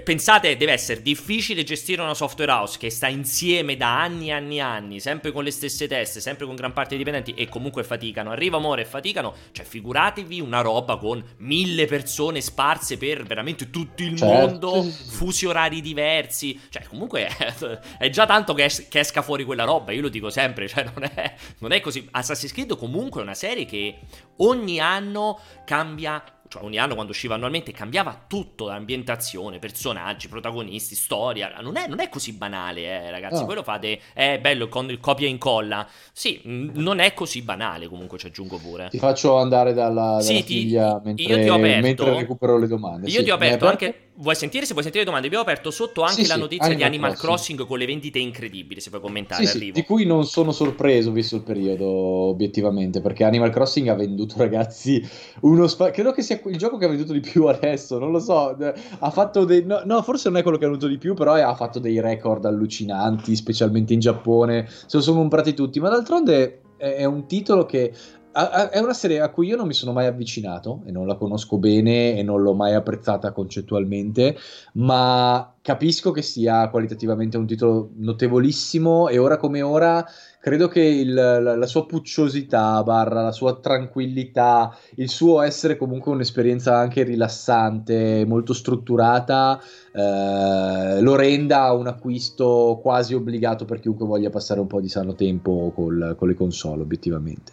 Pensate, deve essere difficile gestire una software house che sta insieme da anni e anni e anni, sempre con le stesse teste, sempre con gran parte dei dipendenti e comunque faticano. Arriva amore e faticano. Cioè, figuratevi una roba con mille persone sparse per veramente tutto il certo. mondo, fusi orari diversi. Cioè, comunque è, già tanto che, es- che, esca fuori quella roba. Io lo dico sempre, cioè, non è, non è così. Assassin's Creed comunque è una serie che ogni anno cambia cioè ogni anno quando usciva annualmente cambiava tutto, l'ambientazione, personaggi, protagonisti, storia, non è, non è così banale eh, ragazzi, oh. voi lo fate, è bello con il copia e incolla, sì, non è così banale comunque ci aggiungo pure. Ti faccio andare dalla, dalla sì, figlia ti, mentre, io ti ho aperto, mentre recupero le domande. Io sì, ti ho aperto anche vuoi sentire? Se vuoi sentire le domande, abbiamo aperto sotto anche sì, la notizia sì, Animal di Animal Crossing. Crossing. con le vendite incredibili. Se puoi commentare, sì, arrivo. Sì, di cui non sono sorpreso visto il periodo, obiettivamente, perché Animal Crossing ha venduto, ragazzi, uno spazio. Credo che sia il gioco che ha venduto di più adesso. Non lo so. Ha fatto dei. No, no, forse non è quello che ha venduto di più, però ha fatto dei record allucinanti, specialmente in Giappone. Se lo sono comprati tutti. Ma d'altronde è un titolo che è una serie a cui io non mi sono mai avvicinato e non la conosco bene e non l'ho mai apprezzata concettualmente, ma capisco che sia qualitativamente un titolo notevolissimo e ora come ora credo che il, la, la, sua pucciosità, barra la sua tranquillità, il suo essere comunque un'esperienza anche rilassante, molto strutturata, eh, lo renda un acquisto quasi obbligato per chiunque voglia passare un po' di sano tempo col, con le console, obiettivamente.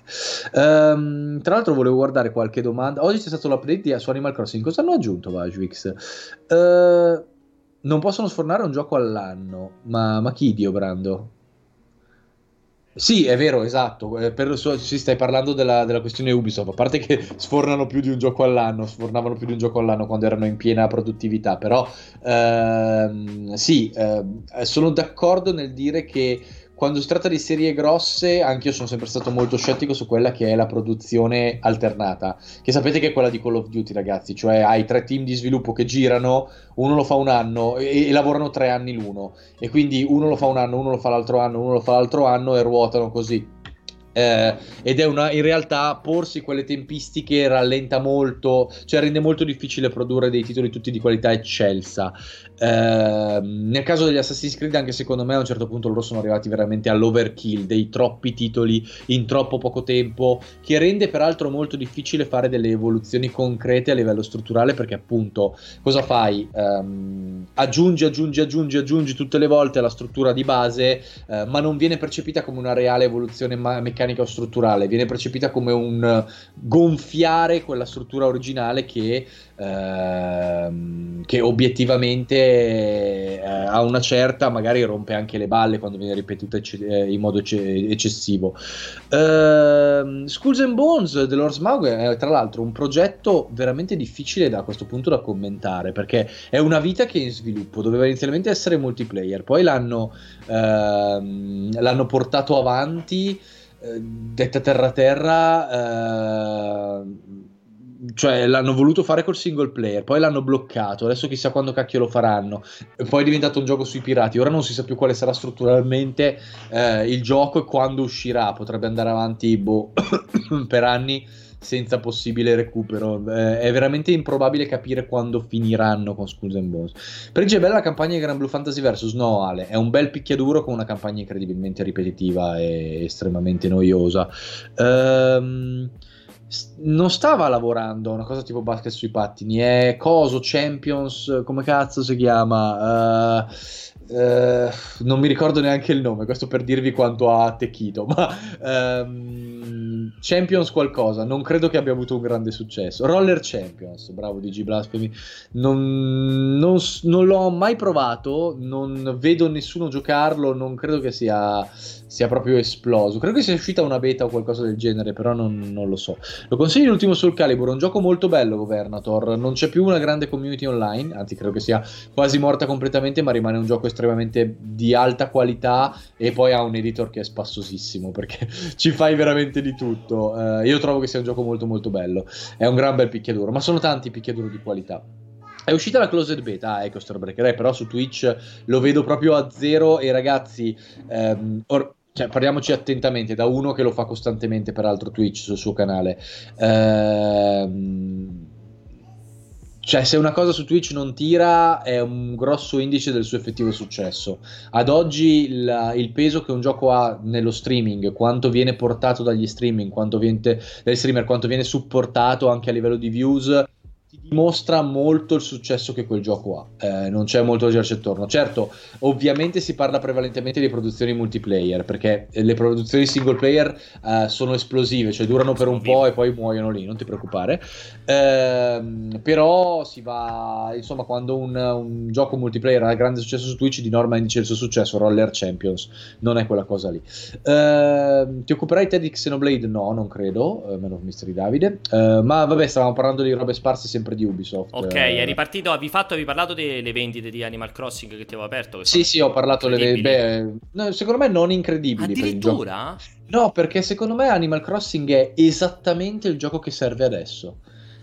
Um, tra l'altro volevo guardare qualche domanda. Oggi c'è stato l'update su Animal Crossing. Cosa hanno aggiunto Vajwix? Uh, non possono sfornare un gioco all'anno, ma, ma chi Dio Brando? Sì, è vero, esatto. Eh, per, si stai parlando della, della, questione Ubisoft. A parte che sfornano più di un gioco all'anno, sfornavano più di un gioco all'anno quando erano in piena produttività. Però ehm, sì, eh, sono d'accordo nel dire che quando si tratta di serie grosse, anche io sono sempre stato molto scettico su quella che è la produzione alternata. Che sapete che è quella di Call of Duty, ragazzi. Cioè, hai tre team di sviluppo che girano, uno lo fa un anno e, e lavorano tre anni l'uno. E quindi uno lo fa un anno, uno lo fa l'altro anno, uno lo fa l'altro anno e ruotano così eh, ed è una, in realtà porsi quelle tempistiche rallenta molto, cioè rende molto difficile produrre dei titoli tutti di qualità eccelsa. Eh, nel caso degli Assassin's Creed, anche secondo me a un certo punto loro sono arrivati veramente all'overkill dei troppi titoli in troppo poco tempo, che rende peraltro molto difficile fare delle evoluzioni concrete a livello strutturale perché appunto cosa fai? Um, aggiungi, aggiungi, aggiungi, aggiungi tutte le volte alla struttura di base, uh, ma non viene percepita come una reale evoluzione meccanica meccanica o strutturale, viene percepita come un gonfiare quella struttura originale che, ehm, che obiettivamente eh, a una certa magari rompe anche le balle quando viene ripetuta ecce- eh, in modo ecce- eccessivo. Uh, Skulls and Bones dell'Or Smaug è tra l'altro un progetto veramente difficile da questo punto da commentare perché è una vita che è in sviluppo, doveva inizialmente essere multiplayer, poi l'hanno, uh, l'hanno portato avanti eh, detta terra terra, eh, cioè l'hanno voluto fare col single player, poi l'hanno bloccato, adesso chissà quando cacchio lo faranno, poi è diventato un gioco sui pirati, ora non si sa più quale sarà strutturalmente eh, il gioco e quando uscirà, potrebbe andare avanti boh, per anni senza possibile recupero. Eh, è veramente improbabile capire quando finiranno con Skulls and Bones. Per è bella la campagna di Gran Blue Fantasy vs. No Ale, è un bel picchiaduro con una campagna incredibilmente ripetitiva e estremamente noiosa. Ehm non stava lavorando una cosa tipo basket sui pattini, è Coso Champions, come cazzo si chiama? Uh, uh, non mi ricordo neanche il nome, questo per dirvi quanto ha attecchito, ma um, Champions qualcosa, non credo che abbia avuto un grande successo. Roller Champions, bravo DG Blasphemy, non, non, non l'ho mai provato, non vedo nessuno giocarlo, non credo che sia sia proprio esploso. Credo che sia uscita una beta o qualcosa del genere, però non, non lo so. Lo consiglio l'ultimo Soul Calibur, un gioco molto bello, Governator. Non c'è più una grande community online, anzi credo che sia quasi morta completamente, ma rimane un gioco estremamente di alta qualità e poi ha un editor che è spassosissimo perché ci fai veramente di tutto. Uh, io trovo che sia un gioco molto molto bello. È un gran bel picchiaduro, ma sono tanti picchiaduro di qualità. È uscita la closed beta, ah, ecco Starbreaker, però su Twitch lo vedo proprio a zero e ragazzi, ehm, or- cioè, parliamoci attentamente, da uno che lo fa costantemente, peraltro, Twitch sul suo canale. Ehm, cioè, se una cosa su Twitch non tira, è un grosso indice del suo effettivo successo. Ad oggi il, il peso che un gioco ha nello streaming, quanto viene portato dagli streaming, quanto viene, dagli streamer, quanto viene supportato anche a livello di views, dimostra molto il successo che quel gioco ha, eh, non c'è molto da girarci attorno. Certo, ovviamente si parla prevalentemente di produzioni multiplayer, perché le produzioni single player eh, sono esplosive, cioè durano per un po' e poi muoiono lì, non ti preoccupare. Eh, però si va, insomma, quando un, un, gioco multiplayer ha grande successo su Twitch, di norma indice il suo successo, Roller Champions, non è quella cosa lì. Ehm, ti occuperai te di Xenoblade? No, non credo, eh, meno Mystery Davide, eh, ma vabbè, stavamo parlando di robe sparse sempre di Ubisoft. Ok, eh. è ripartito. Avevi fatto, avevi parlato delle vendite di Animal Crossing che ti avevo aperto? Sì, sì, ho parlato delle vendite. No, secondo me non incredibili. Addirittura? Per no, perché secondo me Animal Crossing è esattamente il gioco che serve adesso.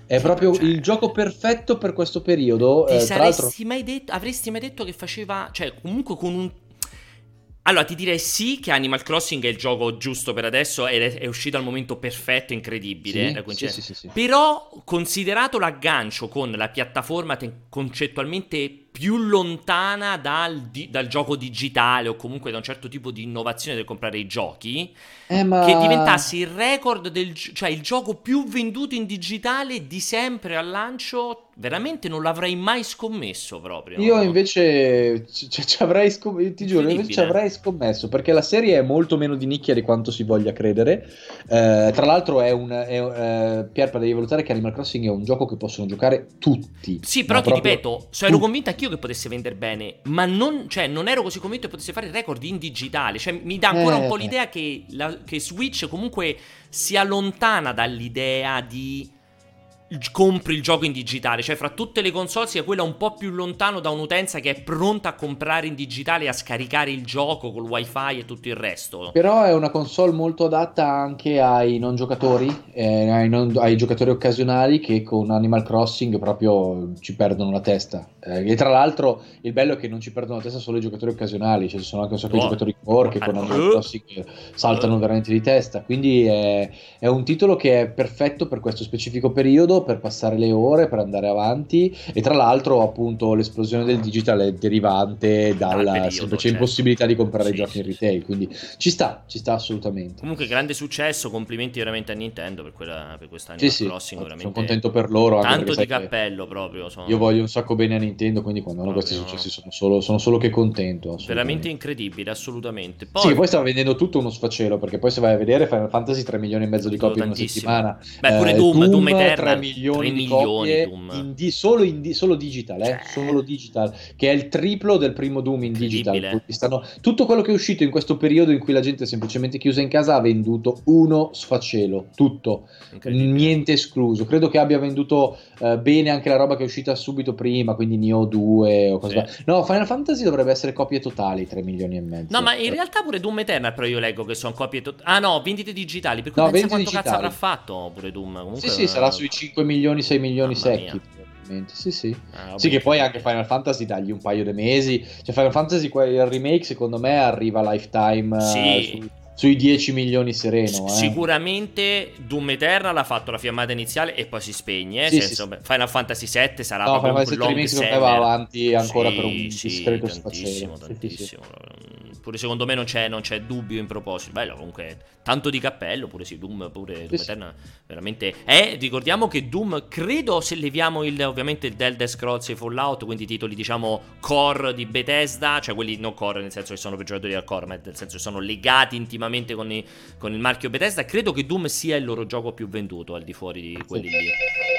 È proprio cioè, il gioco perfetto per questo periodo. Ti eh, saresti mai detto, avresti mai detto che faceva, cioè comunque con un allora, ti direi sì che Animal Crossing è il gioco giusto per adesso ed è, è uscito al momento perfetto, incredibile. Sì, sì, sì, Però, considerato l'aggancio con la piattaforma te- concettualmente più lontana dal, di, dal, gioco digitale o comunque da un certo tipo di innovazione del comprare i giochi, eh, ma... che diventasse il record del cioè il gioco più venduto in digitale di sempre al lancio, veramente non l'avrei mai scommesso proprio. Io invece ci, ci avrei scommesso, ti giuro, invece ci avrei scommesso perché la serie è molto meno di nicchia di quanto si voglia credere. Eh, tra l'altro è un è, eh, Pierpa devi valutare che Animal Crossing è un gioco che possono giocare tutti. Sì, però ti ripeto, so, ero convinta anch'io che potesse vendere bene, ma non, cioè, non ero così convinto che potesse fare record in digitale. Cioè, mi dà ancora eh. un po' l'idea che, la, che Switch comunque sia lontana dall'idea di compri il gioco in digitale, cioè fra tutte le console sia quella un po' più lontano da un'utenza che è pronta a comprare in digitale e a scaricare il gioco col wifi e tutto il resto. Però è una console molto adatta anche ai non giocatori, eh, ai, non, ai, giocatori occasionali che con Animal Crossing proprio ci perdono la testa. Eh, e tra l'altro il bello è che non ci perdono la testa solo i giocatori occasionali, cioè ci sono anche un sacco di giocatori core che con Animal Crossing saltano veramente di testa, quindi è, è un titolo che è perfetto per questo specifico periodo per passare le ore, per andare avanti e tra l'altro appunto l'esplosione del digital è derivante dalla periodo, semplice certo. impossibilità di comprare sì, giochi sì, in retail, quindi ci sta, ci sta assolutamente. Comunque grande successo, complimenti veramente a Nintendo per, quella, per questa Animal sì, Crossing, sì, sono contento per loro. Tanto di cappello proprio. Sono... Io voglio un sacco bene a Nintendo, quindi quando hanno questi successi sono solo, sono solo che contento. Veramente incredibile, assolutamente. Poi... Sì, poi stava vendendo tutto uno sfacelo, perché poi se vai a vedere Final Fantasy 3 milioni e mezzo di copie in una settimana. Beh, pure eh, Doom, Doom, Doom Eternal, 3 milioni, 3 milioni in di, solo, in di, solo digital, eh? Cioè. solo digital, che è il triplo del primo Doom in digital. Stanno, tutto quello che è uscito in questo periodo in cui la gente è semplicemente chiusa in casa ha venduto uno sfacelo, tutto, niente escluso. Credo che abbia venduto uh, bene anche la roba che è uscita subito prima, quindi Neo 2 o cose sì. No, Final Fantasy dovrebbe essere copie totali, 3 milioni e mezzo. No, ma in realtà pure Doom Eternal, però io leggo che sono copie totali. Ah no, vendite digitali, per cui no, pensa quanto digitali. cazzo avrà fatto pure Doom. Comunque, sì, sì, sarà sui 5 milioni, 6 milioni secchi. Sì, sì. Ah, sì, che poi anche Final Fantasy dagli un paio di mesi. Cioè, Final Fantasy, il remake, secondo me, arriva a lifetime. Sì. Su sui 10 milioni sereno. Eh. Sicuramente Doom Eternal ha fatto la fiammata iniziale e poi si spegne. Sì, senso, sì. Final Fantasy VII sarà no, proprio Final un long va avanti ancora sì, per un sì, discreto tantissimo, tantissimo. Pure secondo me non c'è, non c'è, dubbio in proposito. Bello, comunque, tanto di cappello, pure sì, Doom, pure Doom Eternal, veramente... Eh, ricordiamo che Doom, credo se leviamo il, ovviamente il Delta Scrolls e Fallout, quindi i titoli, diciamo, core di Bethesda, cioè quelli non core nel senso che sono per giocatori al core, ma nel senso che sono legati intimamente ultimamente con, i, con, il marchio Bethesda. Credo che Doom sia il loro gioco più venduto al di fuori di quelli lì.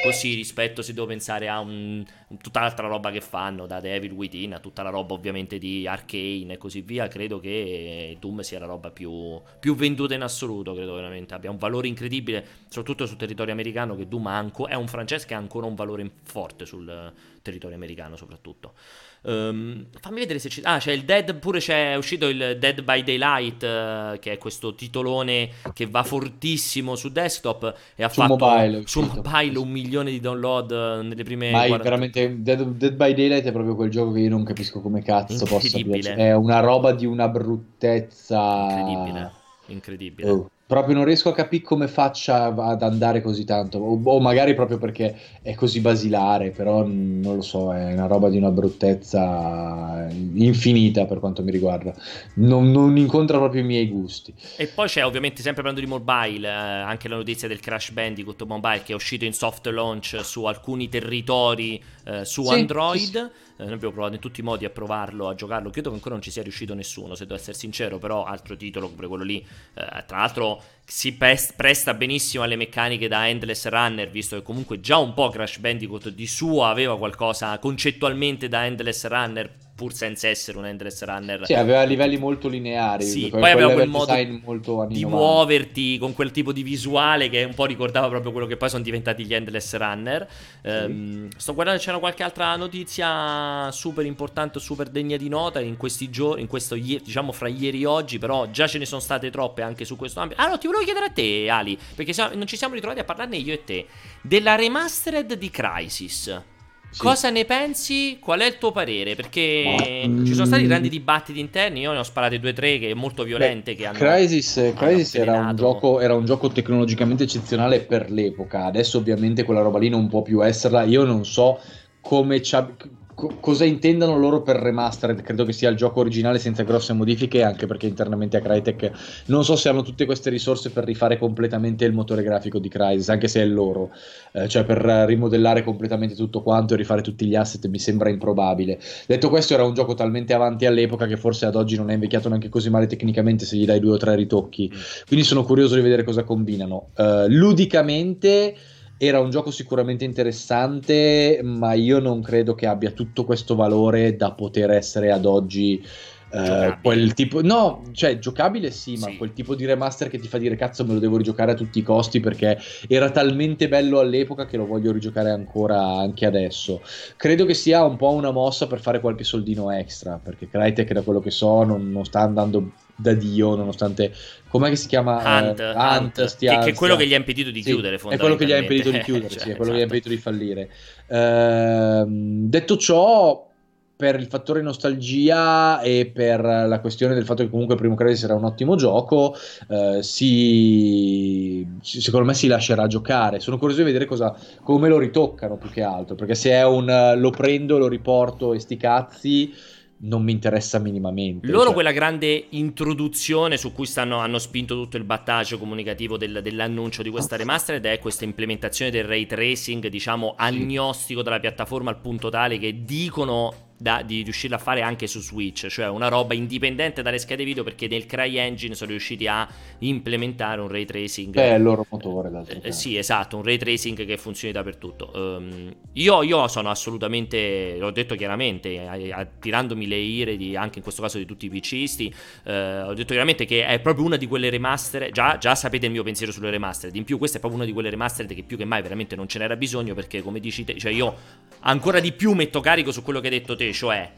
Così rispetto se devo pensare a un, tutta l'altra roba che fanno, da Devil Within a tutta la roba ovviamente di Arcane e così via, credo che Doom sia la roba più, più venduta in assoluto, credo veramente abbia un valore incredibile, soprattutto sul territorio americano, che Doom anco, è un franchise che ha ancora un valore forte sul territorio americano soprattutto. Um, fammi vedere se c'è. Ah, c'è il Dead. Pure c'è uscito il Dead by Daylight, uh, che è questo titolone che va fortissimo su desktop. E ha su fatto mobile, su mobile un milione di download uh, nelle prime. Ma 40... veramente Dead, Dead, by Daylight è proprio quel gioco che io non capisco come cazzo possa piacere. È una roba di una bruttezza. Incredibile. Incredibile. Oh Proprio non riesco a capire come faccia ad andare così tanto, o, o, magari proprio perché è così basilare, però non lo so, è una roba di una bruttezza infinita per quanto mi riguarda. Non, non incontra proprio i miei gusti. E poi c'è ovviamente sempre parlando di mobile, eh, anche la notizia del Crash Bandicoot Mobile che è uscito in soft launch su alcuni territori eh, su sì, Android. Sì, sì. Eh, noi abbiamo provato in tutti i modi a provarlo, a giocarlo. Credo che ancora non ci sia riuscito nessuno, se devo essere sincero. Però altro titolo, come quello lì. Eh, tra l'altro si presta benissimo alle meccaniche da Endless Runner, visto che comunque già un po' Crash Bandicoot di suo aveva qualcosa concettualmente da Endless Runner pur senza essere un endless runner. Sì, aveva livelli molto lineari. Sì, poi aveva quel modo di 90. muoverti con quel tipo di visuale che un po' ricordava proprio quello che poi sono diventati gli endless runner. Sì. Um, sto guardando c'era qualche altra notizia super importante, super degna di nota in questi giorni, in questo diciamo fra ieri e oggi, però già ce ne sono state troppe anche su questo ambito. Ah no, ti volevo chiedere a te, Ali, perché non ci siamo ritrovati a parlarne io e te della remastered di Crisis. Sì. Cosa ne pensi? Qual è il tuo parere? Perché Ma, ci sono stati grandi dibattiti interni, io ne ho sparate due o tre che molto violente. Beh, che hanno, Crisis, hanno Crisis era, un gioco, era, un gioco, tecnologicamente eccezionale per l'epoca. Adesso, ovviamente, quella roba lì non può più esserla. Io non so come co- cosa intendano loro per remastered. Credo che sia il gioco originale senza grosse modifiche, anche perché internamente a Crytek non so se hanno tutte queste risorse per rifare completamente il motore grafico di Crysis, anche se è loro, eh, cioè per rimodellare completamente tutto quanto e rifare tutti gli asset mi sembra improbabile. Detto questo, era un gioco talmente avanti all'epoca che forse ad oggi non è invecchiato neanche così male tecnicamente se gli dai due o tre ritocchi. Quindi sono curioso di vedere cosa combinano. Uh, ludicamente era un gioco sicuramente interessante, ma io non credo che abbia tutto questo valore da poter essere ad oggi. Uh, quel tipo no cioè giocabile sì ma sì. quel tipo di remaster che ti fa dire cazzo me lo devo rigiocare a tutti i costi perché era talmente bello all'epoca che lo voglio rigiocare ancora anche adesso credo che sia un po' una mossa per fare qualche soldino extra perché Crytek da quello che so non, non sta andando da Dio, nonostante com'è che si chiama Hunt, uh, Hunt, Hunt stia, che, è quello che gli ha impedito di sì, chiudere è quello che gli ha impedito di chiudere cioè, sì, è quello esatto. che gli ha impedito di fallire uh, detto ciò per il fattore nostalgia e per la questione del fatto che comunque Primo Crisis era un ottimo gioco, uh, si, secondo me si lascerà giocare. Sono curioso di vedere cosa, come lo ritoccano più che altro, perché se è un lo prendo, lo riporto e sti cazzi non mi interessa minimamente. Loro cioè... quella grande introduzione su cui stanno, hanno spinto tutto il battaggio comunicativo del, dell'annuncio di questa remastered è questa implementazione del ray tracing, diciamo, agnostico della piattaforma al punto tale che dicono da, di riuscirla a fare anche su Switch, cioè una roba indipendente dalle schede video perché nel CryEngine sono riusciti a implementare un ray tracing. È il loro motore. Eh, sì, esatto, un ray tracing che funzioni dappertutto. Um, io, io, sono assolutamente, l'ho detto chiaramente, tirandomi le ire di, anche in questo caso di tutti i PCisti, eh, ho detto chiaramente che è proprio una di quelle remaster, già, già sapete il mio pensiero sulle remastered, in più questa è proprio una di quelle remastered che più che mai veramente non ce n'era bisogno perché come dici te, cioè io ancora di più metto carico su quello che hai detto te, cioè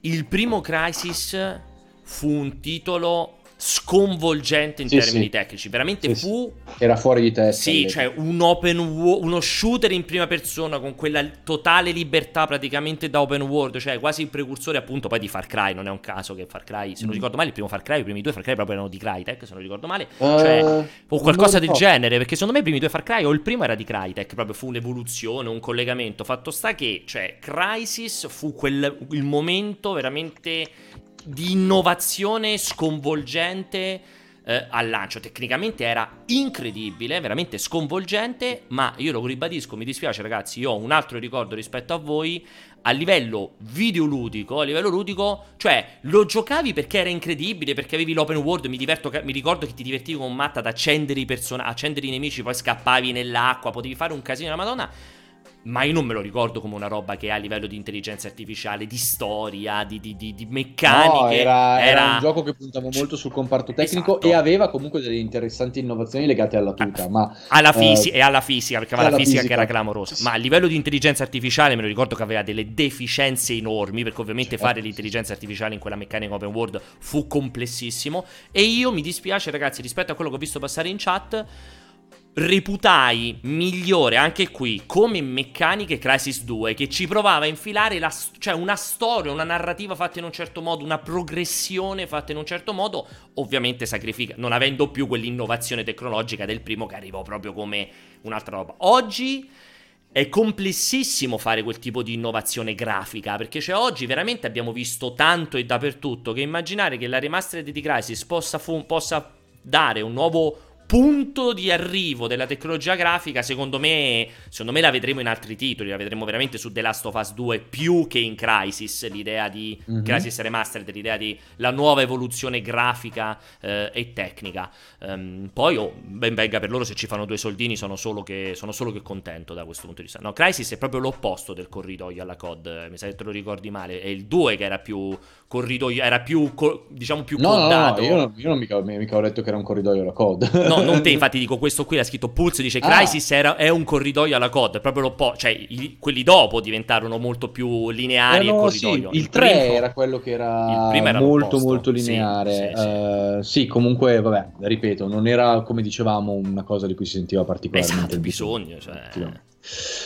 il primo Crisis fu un titolo sconvolgente in sì, termini sì. tecnici. Veramente sì, fu. Era fuori di testa. Sì, cioè un open world, uno shooter in prima persona con quella totale libertà praticamente da open world, cioè quasi il precursore appunto poi di Far Cry. Non è un caso che Far Cry, se non mm. ricordo male, il primo Far Cry, i primi due Far Cry proprio erano di Crytek, se non ricordo male. Uh, cioè, o qualcosa del genere, perché secondo me i primi due Far Cry o il primo era di Crytek, proprio fu un'evoluzione, un collegamento. Fatto sta che, cioè, Crisis fu quel, il momento veramente di innovazione sconvolgente eh, al lancio. Tecnicamente era incredibile, veramente sconvolgente, ma io lo ribadisco, mi dispiace ragazzi, io ho un altro ricordo rispetto a voi. A livello videoludico, a livello ludico, cioè lo giocavi perché era incredibile, perché avevi l'open world. Mi, diverto, mi ricordo che ti divertivi con Matt ad accendere i, person- accendere i nemici, poi scappavi nell'acqua, potevi fare un casino della Madonna ma io non me lo ricordo come una roba che a livello di intelligenza artificiale, di storia, di, di, di, di meccaniche. No, era, era... era, un gioco che puntava molto sul comparto tecnico esatto. e aveva comunque delle interessanti innovazioni legate alla tuta. Ma, alla fisi- eh, e alla fisica, perché aveva la fisica, fisica, che era clamorosa. Ma a livello di intelligenza artificiale me lo ricordo che aveva delle deficienze enormi, perché ovviamente certo. fare l'intelligenza artificiale in quella meccanica open world fu complessissimo. E io mi dispiace, ragazzi, rispetto a quello che ho visto passare in chat reputai migliore anche qui come meccaniche Crisis 2 che ci provava a infilare la, cioè una storia, una narrativa fatta in un certo modo, una progressione fatta in un certo modo, ovviamente sacrifica, non avendo più quell'innovazione tecnologica del primo che arrivò proprio come un'altra roba. Oggi è complessissimo fare quel tipo di innovazione grafica, perché cioè oggi veramente abbiamo visto tanto e dappertutto che immaginare che la remastered di Crisis possa, fu- possa dare un nuovo punto di arrivo della tecnologia grafica, secondo me, secondo me la vedremo in altri titoli, la vedremo veramente su The Last of Us 2 più che in Crisis, l'idea di mm-hmm. Crisis Remastered, l'idea di la nuova evoluzione grafica eh, e tecnica. Um, poi, oh, ben venga per loro se ci fanno due soldini, sono solo, che, sono solo che contento da questo punto di vista. No, Crisis è proprio l'opposto del corridoio alla COD, mi sa che te lo ricordi male, è il 2 che era più corridoio, era più, diciamo, più no, codato. No, no, io, non, io non mica, mica ho detto che era un corridoio alla COD. No, non te, infatti dico questo qui, l'ha scritto Pulse, dice ah. Crisis era, è un corridoio alla COD, proprio l'opposto, cioè i, quelli dopo diventarono molto più lineari eh no, corridoio. Sì, il, il 3 primo, era quello che era, era molto molto lineare. Sì, sì, uh, sì, comunque, vabbè, ripeto, non era come dicevamo una cosa di cui si sentiva particolarmente esatto, bisogno, cioè...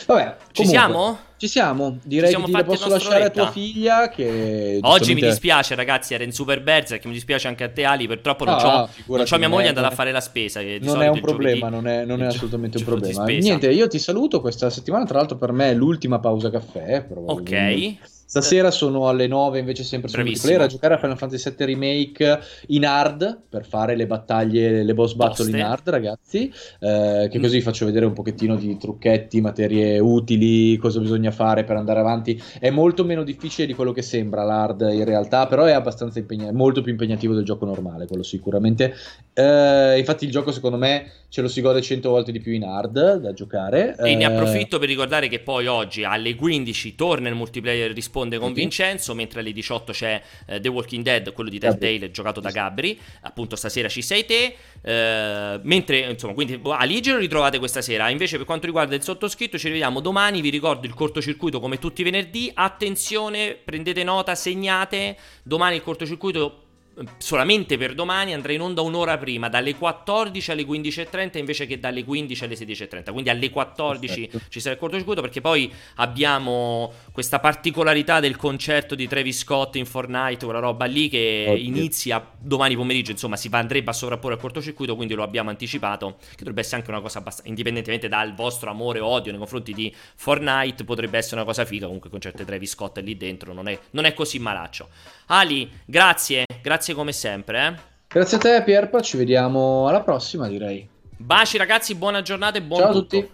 Vabbè, comunque, ci siamo? Ci siamo, direi Ci che posso lasciare a tua figlia che... Oggi mi dispiace ragazzi, era in Super Berserk, mi dispiace anche a te Ali, purtroppo non, ah, c'ho, non c'ho mia moglie andata a fare la spesa. non è un problema, non è, non è assolutamente un problema. Niente, io ti saluto questa settimana, tra l'altro per me è l'ultima pausa caffè. Ok. Stasera sono alle 9 invece sempre su multiplayer a giocare a Final Fantasy VII Remake in hard per fare le battaglie, le boss battle Poste. in hard ragazzi, eh, che mm. così faccio vedere un pochettino di trucchetti, materie utili, cosa bisogna fare per andare avanti. È molto meno difficile di quello che sembra l'hard in realtà, però è abbastanza impegnativo, molto più impegnativo del gioco normale, quello sicuramente. Eh, infatti il gioco secondo me ce lo si gode 100 volte di più in hard da giocare. E eh, ne approfitto per ricordare che poi oggi alle 15 torna il multiplayer risponde con okay. Vincenzo, mentre alle 18 c'è uh, The Walking Dead, quello di Telltale, Gabri. giocato da Gabri. Appunto, stasera ci sei te. Uh, mentre, insomma, quindi boh, Aligi lo ritrovate questa sera. Invece, per quanto riguarda il sottoscritto, ci rivediamo domani. Vi ricordo il cortocircuito come tutti i venerdì. Attenzione, prendete nota, segnate. Domani il cortocircuito solamente per domani andrà in onda un'ora prima, dalle 14 alle 15.30 invece che dalle 15 alle 16.30. Quindi alle 14 Perfetto. ci sarà il cortocircuito perché poi abbiamo questa particolarità del concerto di Travis Scott in Fortnite, quella roba lì che Oddio. inizia domani pomeriggio, insomma si andrebbe a sovrapporre al cortocircuito, quindi lo abbiamo anticipato, che dovrebbe essere anche una cosa abbastanza, indipendentemente dal vostro amore o odio nei confronti di Fortnite, potrebbe essere una cosa figa, comunque il concerto di Travis Scott lì dentro, non è, non è così malaccio. Ali, grazie, grazie come sempre. Eh. Grazie a te Pierpa, ci vediamo alla prossima direi. Baci ragazzi, buona giornata e buon Ciao a tutti.